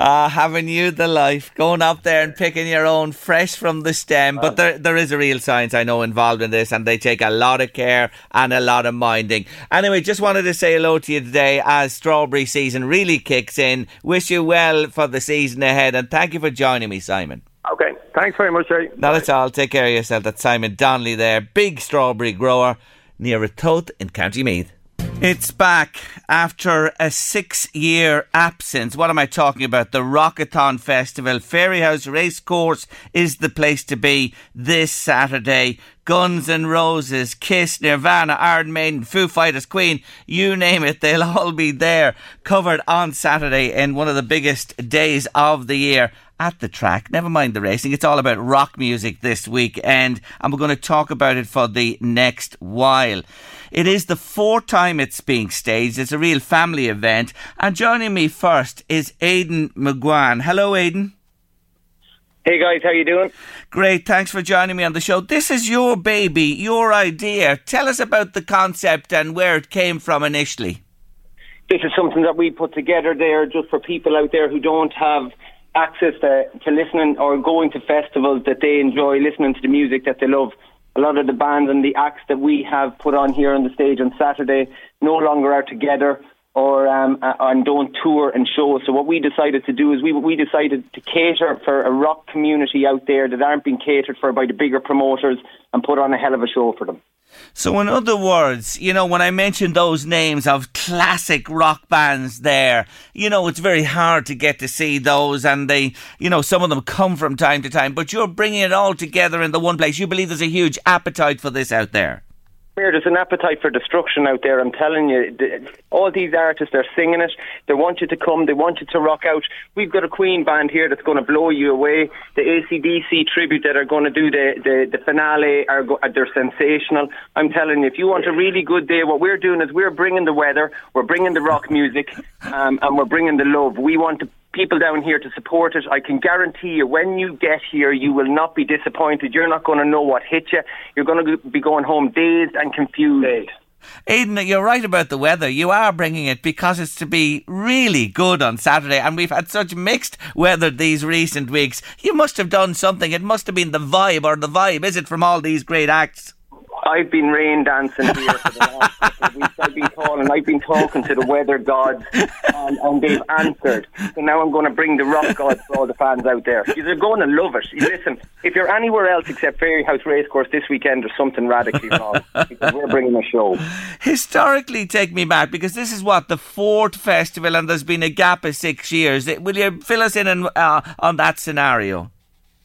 Ah, having you the life, going up there and picking your own fresh from the stem. But there, there is a real science I know involved in this, and they take a lot of care and a lot of minding. Anyway, just wanted to say hello to you today as strawberry season really kicks in. Wish you well for the season ahead, and thank you for joining me, Simon. Okay, thanks very much, Jerry. Not at all. Take care of yourself. That's Simon Donnelly there, big strawberry grower near Ratoath in County Meath. It's back after a six year absence. What am I talking about? The Rockathon Festival. Fairyhouse Racecourse is the place to be this Saturday. Guns N' Roses, Kiss, Nirvana, Iron Maiden, Foo Fighters, Queen, you name it, they'll all be there covered on Saturday in one of the biggest days of the year at the track. Never mind the racing. It's all about rock music this weekend, and we're going to talk about it for the next while. It is the fourth time it's being staged. It's a real family event. And joining me first is Aidan McGuan. Hello, Aidan. Hey guys, how you doing? Great, thanks for joining me on the show. This is your baby, your idea. Tell us about the concept and where it came from initially. This is something that we put together there just for people out there who don't have access to, to listening or going to festivals that they enjoy listening to the music that they love. A lot of the bands and the acts that we have put on here on the stage on Saturday no longer are together or um, and don't tour and show. So what we decided to do is we we decided to cater for a rock community out there that aren't being catered for by the bigger promoters and put on a hell of a show for them. So, in other words, you know, when I mentioned those names of classic rock bands there, you know, it's very hard to get to see those, and they, you know, some of them come from time to time, but you're bringing it all together in the one place. You believe there's a huge appetite for this out there? There's an appetite for destruction out there. I'm telling you, all these artists are singing it. They want you to come. They want you to rock out. We've got a Queen band here that's going to blow you away. The ACDC tribute that are going to do the the, the finale are go, they're sensational. I'm telling you, if you want a really good day, what we're doing is we're bringing the weather, we're bringing the rock music, um, and we're bringing the love. We want to people down here to support it. I can guarantee you, when you get here, you will not be disappointed. You're not going to know what hit you. You're going to be going home dazed and confused. Aidan, you're right about the weather. You are bringing it because it's to be really good on Saturday, and we've had such mixed weather these recent weeks. You must have done something. It must have been the vibe, or the vibe, is it, from all these great acts? I've been rain dancing here for the last couple of weeks. I've been calling, I've been talking to the weather gods, and, and they've answered. So now I'm going to bring the rock gods for all the fans out there. They're going to love it. Listen, if you're anywhere else except Fairy Fairyhouse Racecourse this weekend, there's something radically wrong because we're bringing a show. Historically, take me back because this is what the fourth festival, and there's been a gap of six years. Will you fill us in on, uh, on that scenario?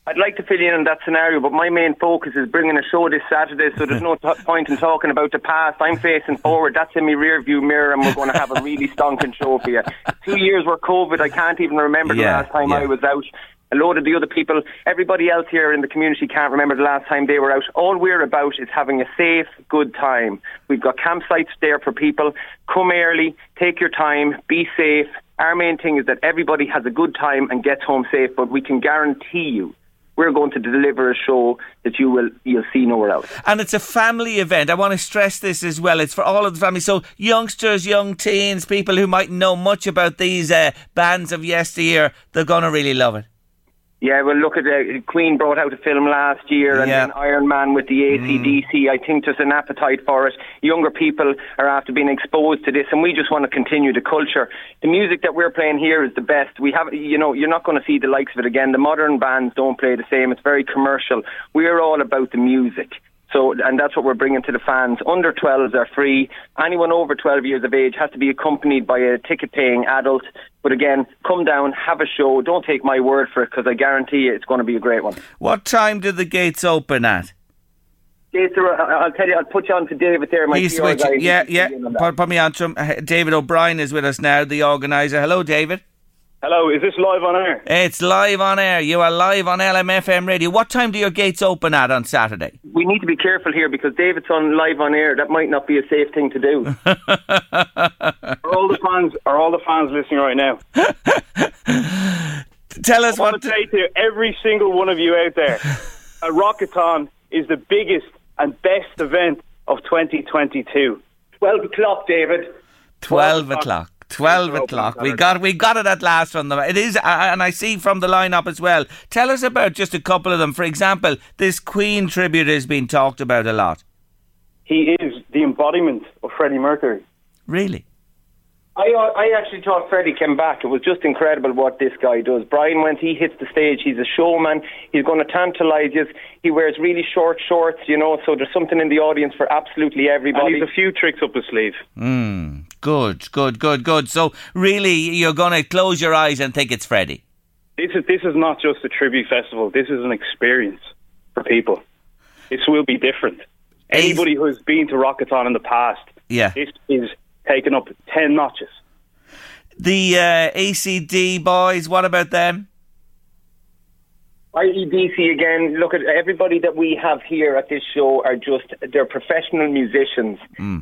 I'd like to fill you in on that scenario, but my main focus is bringing a show this Saturday, so there's no t- point in talking about the past. I'm facing forward. That's in my rear view mirror, and we're going to have a really stonking show for you. Two years were COVID. I can't even remember the Yeah, last time yeah. I was out. A load of the other people, everybody else here in the community can't remember the last time they were out. All we're about is having a safe, good time. We've got campsites there for people. Come early, take your time, be safe. Our main thing is that everybody has a good time and gets home safe, but we can guarantee you we're going to deliver a show that you will you'll see nowhere else. And it's a family event. I want to stress this as well. It's for all of the family. So youngsters, young teens, people who might know much about these uh, bands of yesteryear, they're going to really love it. Yeah, well, look at the Queen brought out a film last year, and Yeah. then Iron Man with the ACDC. Mm. I think there's an appetite for it. Younger people are after being exposed to this, and we just want to continue the culture. The music that we're playing here is the best. We have, you know, you're not going to see the likes of it again. The modern bands don't play the same. It's very commercial. We're all about the music. So, and that's what we're bringing to the fans. Under 12s are free. Anyone over 12 years of age has to be accompanied by a ticket-paying adult. But again, come down, have a show. Don't take my word for it because I guarantee you it's going to be a great one. What time do the gates open at? Gates are- I'll tell you, I'll put you on to David there, my He's guy. Yeah, yeah. in on that. Put, put me on to him. David O'Brien is with us now, the organiser. Hello, David. Hello, is this live on air? It's live on air. You are live on LMFM radio. What time do your gates open at on Saturday? We need to be careful here because David's on live on air. That might not be a safe thing to do. Are all the fans are all the fans listening right now? Tell us I want what. to say to every single one of you out there, a Rockathon is the biggest and best event of 2022. 12 o'clock, David. 12 o'clock. 12 o'clock. We got we got it at last from them. It is, uh, and I see from the lineup as well. Tell us about just a couple of them. For example, this Queen tribute has been talked about a lot. He is the embodiment of Freddie Mercury. Really? I I actually thought Freddie came back. It was just incredible what this guy does. Brian, when he hits the stage, he's a showman. He's going to tantalise you. He wears really short shorts, you know. So there's something in the audience for absolutely everybody. And he's a few tricks up his sleeve. Mm, good, good, good, good. So really, you're going to close your eyes and think it's Freddie. This is this is not just a tribute festival. This is an experience for people. This will be different. Anybody who's been to Rockathon in the past, Yeah. this is taken up ten notches. The uh, ACD boys, what about them? IEDC E again. Look at everybody that we have here at this show are just they're professional musicians.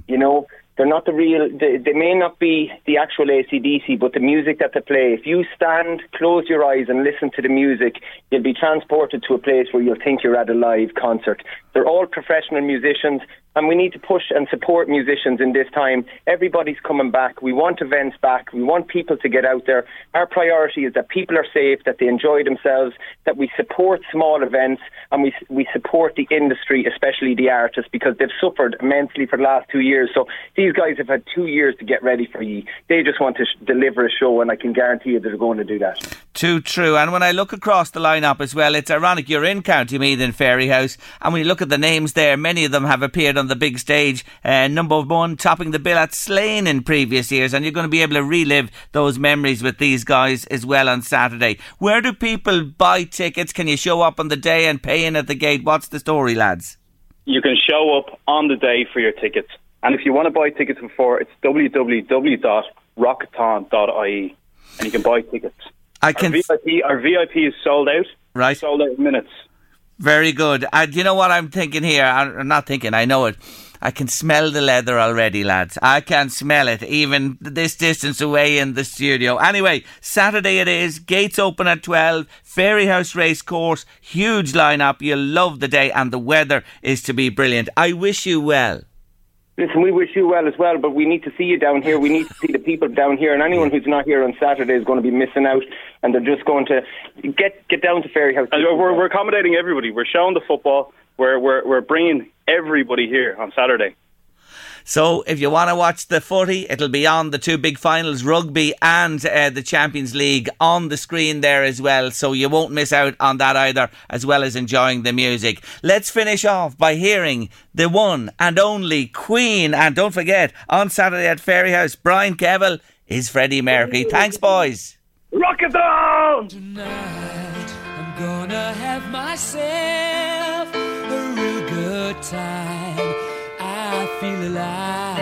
You know, they're not the real. They, they may not be the actual ACDC, but the music that they play. If you stand, close your eyes, and listen to the music, you'll be transported to a place where you'll think you're at a live concert. They're all professional musicians, and we need to push and support musicians in this time. Everybody's coming back. We want events back. We want people to get out there. Our priority is that people are safe, that they enjoy themselves, that we support small events, and we we support the industry, especially the artists, because they've suffered immensely for the last two years. So these guys have had two years to get ready for you. They just want to sh- deliver a show, and I can guarantee you they're going to do that. Too true. And when I look across the lineup as well, it's ironic. You're in County Meath in Fairyhouse, and when you look at the names there, many of them have appeared on the big stage. Uh, number one, topping the bill at Slane in previous years, and you're going to be able to relive those memories with these guys as well on Saturday. Where do people buy tickets? Can you show up on the day and pay in at the gate? What's the story, lads? You can show up on the day for your tickets, and if you want to buy tickets before, it's www.rockathon.ie, and you can buy tickets. I can. Our VIP, our VIP is sold out. Right. Sold out in minutes. Very good. And you know what I'm thinking here? I'm not thinking, I know it. I can smell the leather already, lads. I can smell it, even this distance away in the studio. Anyway, Saturday it is. Gates open at 12. Fairyhouse Race Course. Huge lineup. You'll love the day, and the weather is to be brilliant. I wish you well. Listen, we wish you well as well, but we need to see you down here. We need to see the people down here, and anyone who's not here on Saturday is going to be missing out, and they're just going to get get down to Fairyhouse. And we're, we're accommodating everybody. We're showing the football. We're, we're, we're bringing everybody here on Saturday. So, if you want to watch the footy, it'll be on the two big finals, rugby and uh, the Champions League, on the screen there as well. So, you won't miss out on that either, as well as enjoying the music. Let's finish off by hearing the one and only Queen. And don't forget, on Saturday at Fairyhouse, Brian Kevill is Freddie Mercury. Thanks, boys. Rockathon! Tonight I'm gonna have myself a real good time. Feel alive.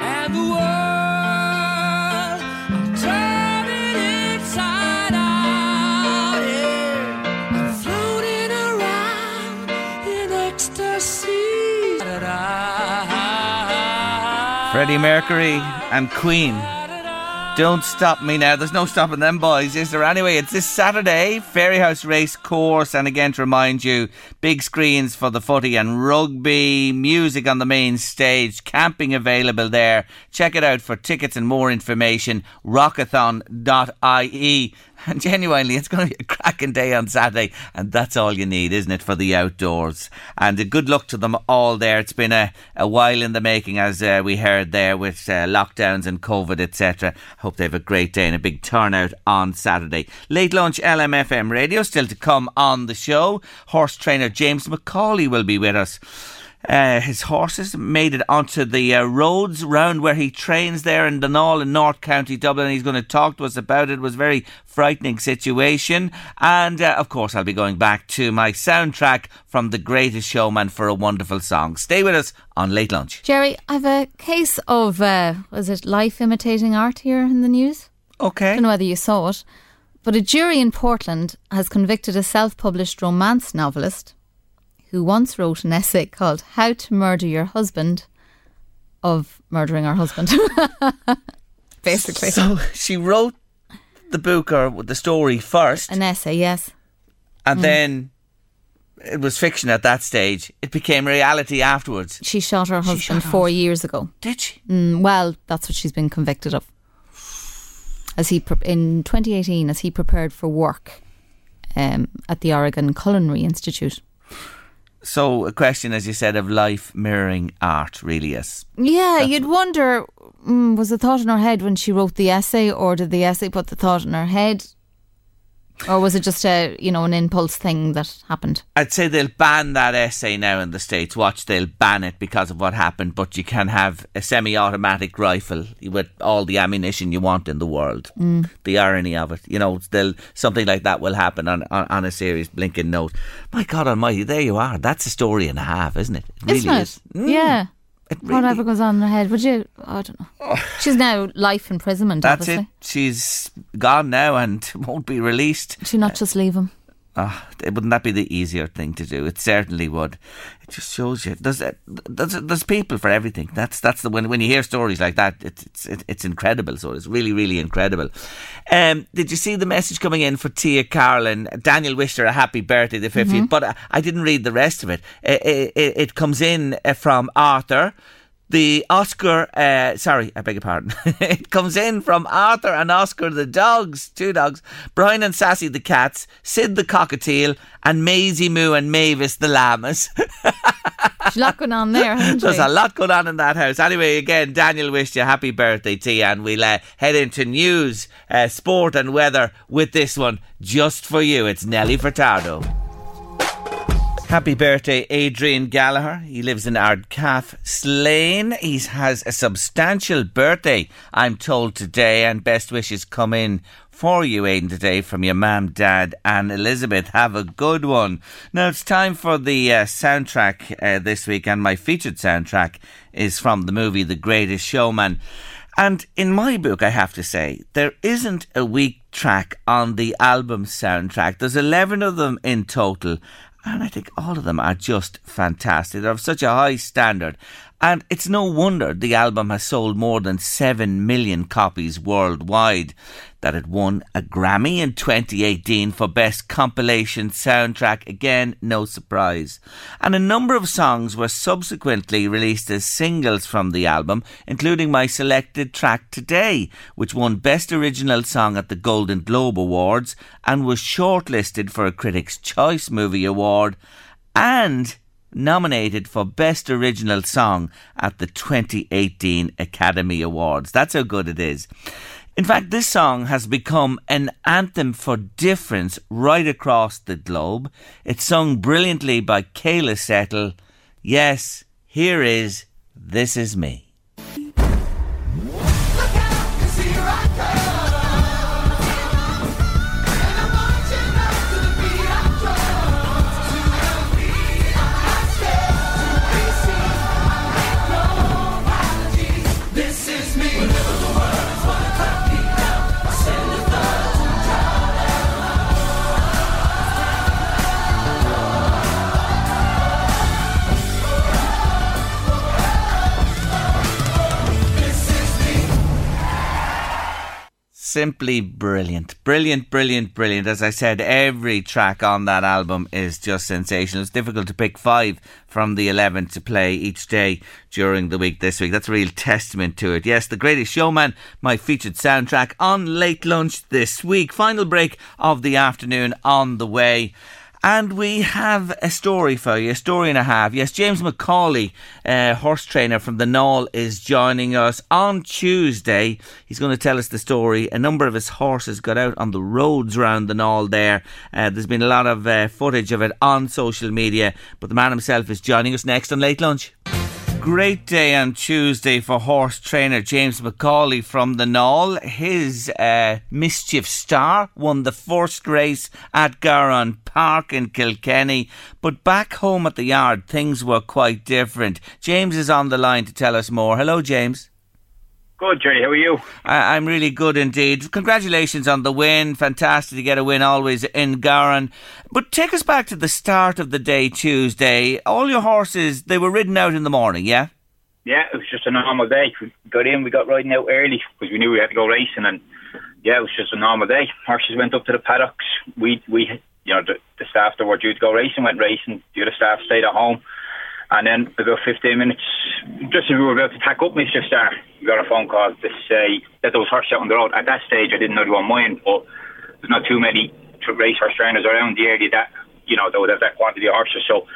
And the world, I'm turning inside out. Yeah. I'm floating around in ecstasy. Freddie Mercury and Queen. Don't stop me now. There's no stopping them boys, is there? Anyway, it's this Saturday, Fairyhouse Race Course, and again to remind you, big screens for the footy and rugby, music on the main stage, camping available there. Check it out for tickets and more information, rockathon.ie. And genuinely, it's going to be a cracking day on Saturday, and that's all you need, isn't it, for the outdoors? And uh, good luck to them all there. It's been a, a while in the making, as uh, we heard there, with uh, lockdowns and COVID, etc. Hope they have a great day and a big turnout on Saturday. Late lunch LMFM radio still to come on the show. Horse trainer James McCauley will be with us. Uh, his horses made it onto the uh, roads round where he trains there in Dunall in North County Dublin. He's going to talk to us about it. It was a very frightening situation. And uh, of course, I'll be going back to my soundtrack from The Greatest Showman for a wonderful song. Stay with us on Late Lunch. Jerry, I've a case of, uh, was it life imitating art here in the news? Okay. I don't know whether you saw it, but a jury in Portland has convicted a self published romance novelist who once wrote an essay called How to Murder Your Husband of murdering her husband. Basically. So she wrote the book or the story first, An essay, yes. and Mm. then it was fiction at that stage. It became reality afterwards. She shot her husband shot her four years ago. Did she? Mm, well, that's what she's been convicted of. As he pre- in 2018, as he prepared for work um, at the Oregon Culinary Institute. So, a question, as you said, of life mirroring art, really is. Yeah, you'd wonder mm, was the thought in her head when she wrote the essay, or did the essay put the thought in her head? Or was it just a you know an impulse thing that happened? I'd say they'll ban that essay now in the States. Watch, they'll ban it because of what happened, but you can have a semi automatic rifle with all the ammunition you want in the world. Mm. The irony of it. You know, they'll, something like that will happen on, on, on a serious blinking note. My God Almighty, there you are. That's a story and a half, isn't it? It really Isn't it? is. Mm. Yeah. Really- Whatever goes on in her head, would you? I don't know. Oh. She's now life imprisonment. That's obviously. it. She's gone now and won't be released. Should not uh, just leave him. Ah, wouldn't that be the easier thing to do? It certainly would. It just shows you there's there's, there's people for everything. That's that's the when when you hear stories like that, it's it's it's incredible. So it's really really incredible. Um, did you see the message coming in for Tia Carlin? Daniel wished her a happy birthday, the 50th Mm-hmm. but I, I didn't read the rest of it. It, it, it comes in uh, from Arthur. The Oscar, uh, sorry, I beg your pardon. it comes in from Arthur and Oscar the dogs, two dogs, Brian and Sassy the cats, Sid the cockatiel, and Maisie Moo and Mavis the llamas. There's a lot going on there, There's a lot going on in that house. Anyway, again, Daniel wished you happy birthday, T, and we'll uh, head into news, uh, sport, and weather with this one just for you. It's Nelly Furtado. Happy birthday, Adrian Gallagher. He lives in Ardcalf, Slane. He has a substantial birthday, I'm told, today, and best wishes come in for you, Aidan, today from your mum, dad, and Elizabeth. Have a good one. Now it's time for the uh, soundtrack uh, this week, and my featured soundtrack is from the movie The Greatest Showman. And in my book, I have to say, there isn't a weak track on the album soundtrack. There's 11 of them in total. And I think all of them are just fantastic. They're of such a high standard. And it's no wonder the album has sold more than 7 million copies worldwide. That it won a Grammy in 2018 for Best Compilation Soundtrack. Again, no surprise. And a number of songs were subsequently released as singles from the album, including my selected track today, which won Best Original Song at the Golden Globe Awards and was shortlisted for a Critics' Choice Movie Award and nominated for Best Original Song at the 2018 Academy Awards. That's how good it is. In fact, this song has become an anthem for difference right across the globe. It's sung brilliantly by Keala Settle. Yes, here is This Is Me. Simply brilliant. Brilliant, brilliant, brilliant. As I said, every track on that album is just sensational. It's difficult to pick five from the 11 to play each day during the week this week. That's a real testament to it. Yes, The Greatest Showman, my featured soundtrack on late lunch this week. Final break of the afternoon on the way. And we have a story for you, a story and a half. Yes, James McCauley, uh, horse trainer from the Naul, is joining us on Tuesday. He's going to tell us the story. A number of his horses got out on the roads around the Naul there. Uh, there's been a lot of uh, footage of it on social media, but the man himself is joining us next on Late Lunch. Great day on Tuesday for horse trainer James McCauley from the Naul. His uh, Mischief Star won the first race at Gowran Park in Kilkenny, but back home at the yard things were quite different. James is on the line to tell us more. Hello, James. Good, Jerry. How are you? I- I'm really good indeed. Congratulations on the win. Fantastic to get a win always in Gowran. But take us back to the start of the day Tuesday. All your horses, they were ridden out in the morning, yeah? Yeah, it was just a normal day. We got in, we got riding out early because we knew we had to go racing, and yeah, it was just a normal day. Horses went up to the paddocks. We we you know, the, the staff that were due to go racing went racing. The other staff stayed at home. And then about 15 minutes, just as we were about to tack up Star, we got a phone call to say that there was horse out on the road. At that stage, I didn't know they were mine, but there's not too many race horse trainers around the area that, you know, that would have that quantity of horses. So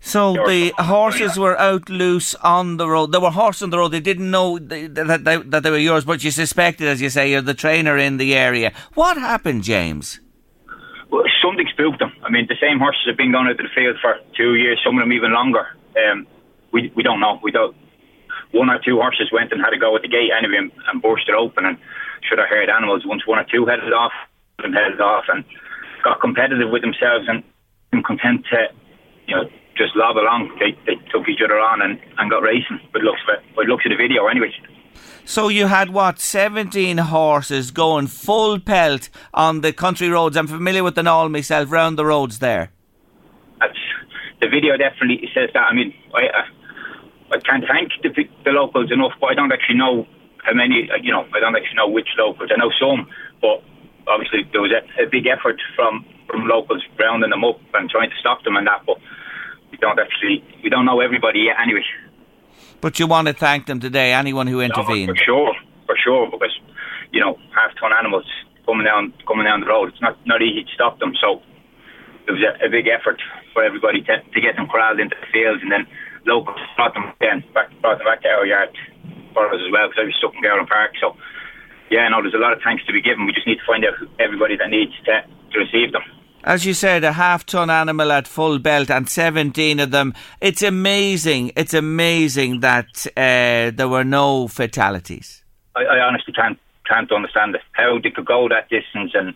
so the horses were out loose on the road. There were horses on the road. They didn't know that they, that they were yours, but you suspected, as you say, you're the trainer in the area. What happened, James? Something spooked them. I mean, the same horses have been going out to the field for two years, some of them even longer. Um, we we don't know. We don't. One or two horses went and had to go at the gate anyway and, and burst it open and should have heard animals. Once one or two headed off and headed off and got competitive with themselves and, and content to, you know, just lob along. They, they took each other on and, and got racing. But looks of it, but looks at the video anyway. So you had what seventeen horses going full pelt on the country roads. I'm familiar with them all myself. Round the roads there. Uh, the video definitely says that. I mean, I I, I can't thank the, the locals enough, but I don't actually know how many. Uh, you know, I don't actually know which locals. I know some, but obviously there was a, a big effort from from locals rounding them up and trying to stop them and that. But we don't actually we don't know everybody yet anyway. But you want to thank them today, anyone who intervened. No, for sure, for sure, because you know half ton animals coming down coming down the road. It's not not easy to stop them. So it was a, a big effort for everybody to, to get them corralled into the fields, and then locals brought them again back brought them back to our yard for us as well because I was stuck in Gowran Park. So yeah, no, there's a lot of thanks to be given. We just need to find out everybody that needs to to receive them as you said, a half ton animal at full belt and 17 of them. It's amazing. It's amazing that uh, there were no fatalities. I, I, honestly can't can't understand it. How they could go that distance and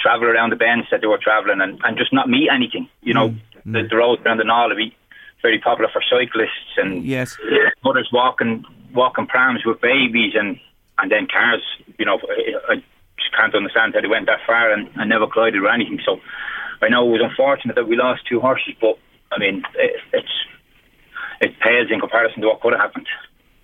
travel around the bends that they were travelling and, and just not meet anything. You know, mm. the, the roads around the Naul be very popular for cyclists and yes. mothers walking walking prams with babies and, and then cars. You know, I, I just can't understand how they went that far and, and never collided or anything. So I know it was unfortunate that we lost two horses, but I mean, it, it's it pales in comparison to what could have happened.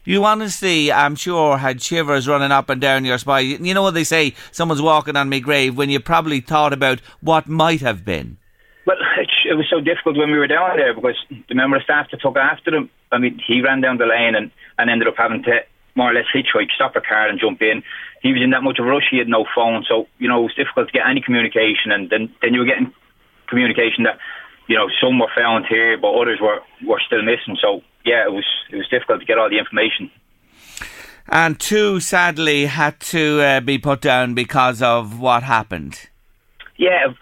You honestly, I'm sure, had shivers running up and down your spine. You know what they say, someone's walking on my grave, when you probably thought about what might have been. Well, it, it was so difficult when we were down there because the member of staff that took after him, I mean, he ran down the lane and, and ended up having to more or less hitchhike, stop a car and jump in. He was in that much of a rush, he had no phone, so, you know, it was difficult to get any communication and then, then you were getting communication that, you know, some were found here but others were, were still missing. So yeah, it was it was difficult to get all the information. And two sadly had to uh, be put down because of what happened. Yeah,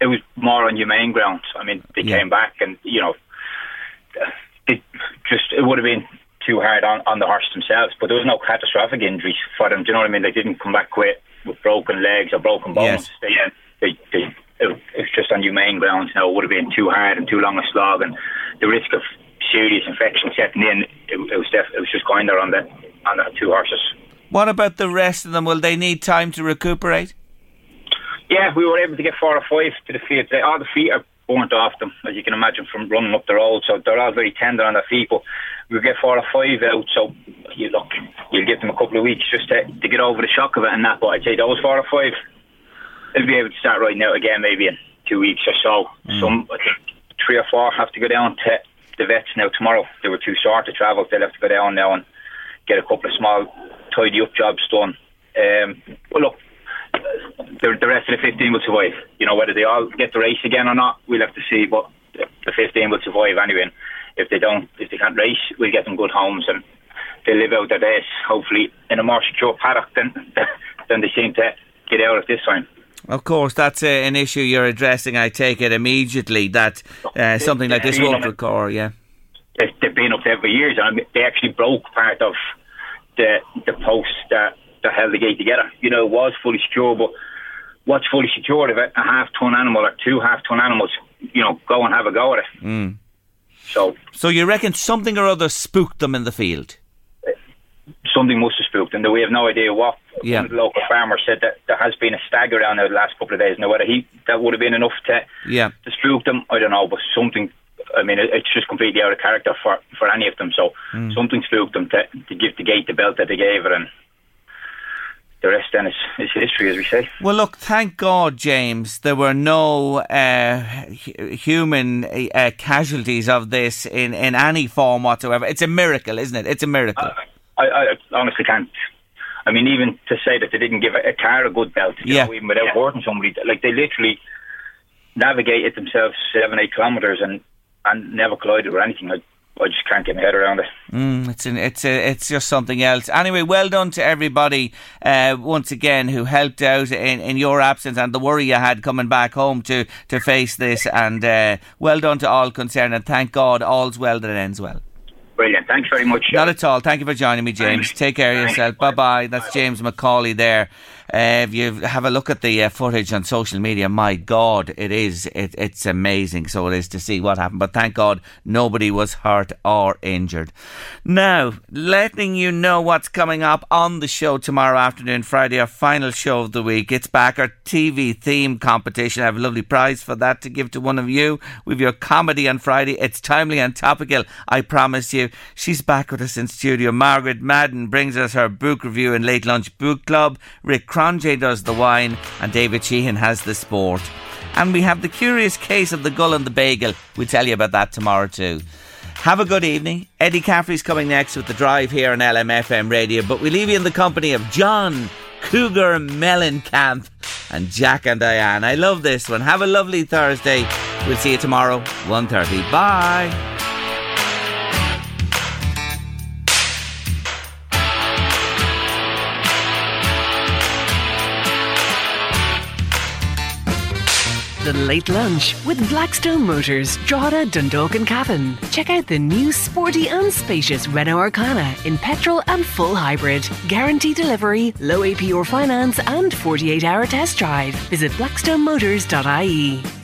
it was more on humane grounds. I mean, they yeah. came back and you know, it just it would have been too hard on, on the horse themselves. But there was no catastrophic injuries for them. Do you know what I mean? They didn't come back with, with broken legs or broken bones. Yes. They, uh, they, they, it, it's just on humane grounds. Now it would have been too hard and too long a slog, and the risk of serious infection setting in, it, it was def- it was just going there on the on the two horses. What about the rest of them? Will they need time to recuperate? Yeah, we were able to get four or five to the field. All the feet are burnt off them, as you can imagine from running up the road. So they're all very tender on their feet. But we get four or five out. So you look, you'll give them a couple of weeks just to, to get over the shock of it and that. But I'd say those four or five, they'll be able to start riding out again maybe in two weeks or so. Mm. Some, three or four have to go down to the vets now tomorrow. They were too short to travel. They'll have to go down now and get a couple of small tidy up jobs done. Um, well, look, the, the rest of the 15 will survive. You know, whether they all get the race again or not, we'll have to see. But the 15 will survive anyway. If they don't, if they can't race, we'll get them good homes and they live out their days, hopefully, in a more secure paddock than, than they seem to get out of this time. Of course, that's uh, an issue you're addressing. I take it immediately that uh, something like this won't recur. Yeah, they've been up there for years, and they actually broke part of the the post that that held the gate together. You know, it was fully secure, but what's fully secured if a half ton animal or two half ton animals, you know, go and have a go at it. Mm. So, so you reckon something or other spooked them in the field? something must have spooked, and we have no idea what. Yeah. One local farmer said that there has been a stag around there the last couple of days. Now, whether he that would have been enough to yeah to spook them, I don't know, but something. I mean, it, it's just completely out of character for, for any of them. So mm. something spooked them to, to give the gate the belt that they gave it, and the rest then is, is history, as we say. Well, look, thank God, James, there were no uh, human uh, casualties of this in, in any form whatsoever. It's a miracle, isn't it? It's a miracle. I, I, I honestly can't. I mean, even to say that they didn't give a, a car a good belt, you Yeah. know, even without hurting somebody, like they literally navigated themselves seven, eight kilometres and and never collided or anything. I, I just can't get my head around it. Mm, it's an, it's a, it's just something else. Anyway, well done to everybody uh, once again who helped out in, in your absence and the worry you had coming back home to to face this. And uh, well done to all concerned. And thank God, all's well that ends well. Brilliant. Thanks very much. Not at all. Thank you for joining me, James. Take care of yourself. Bye bye. That's James Macaulay there. If you have a look at the uh, footage on social media, my God, it is it, it's amazing. So it is to see what happened. But thank God nobody was hurt or injured. Now, letting you know what's coming up on the show tomorrow afternoon, Friday, our final show of the week. It's back our TV theme competition. I have a lovely prize for that to give to one of you. With your comedy on Friday, it's timely and topical. I promise you. She's back with us in studio. Margaret Madden brings us her book review and late lunch book club. Rick Cronje does the wine, and David Sheehan has the sport. And we have the curious case of the gull and the bagel. We'll tell you about that tomorrow too. Have a good evening. Eddie Caffrey's coming next with the drive here on LMFM radio, but we leave you in the company of John Cougar Mellencamp and Jack and Diane. I love this one. Have a lovely Thursday. We'll see you tomorrow, 1.30. Bye. The Late Lunch with Blackstone Motors, Drogheda, Dundalk and Cavan. Check out the new sporty and spacious Renault Arkana in petrol and full hybrid. Guarantee delivery, low APR finance and 48 hour test drive. Visit blackstonemotors.ie.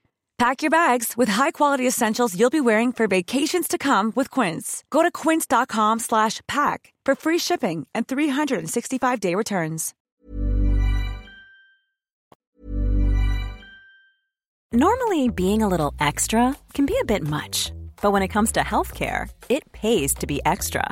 Pack your bags with high-quality essentials you'll be wearing for vacations to come with Quince. Go to quince.com slash pack for free shipping and 365-day returns. Normally, being a little extra can be a bit much, but when it comes to healthcare, it pays to be extra.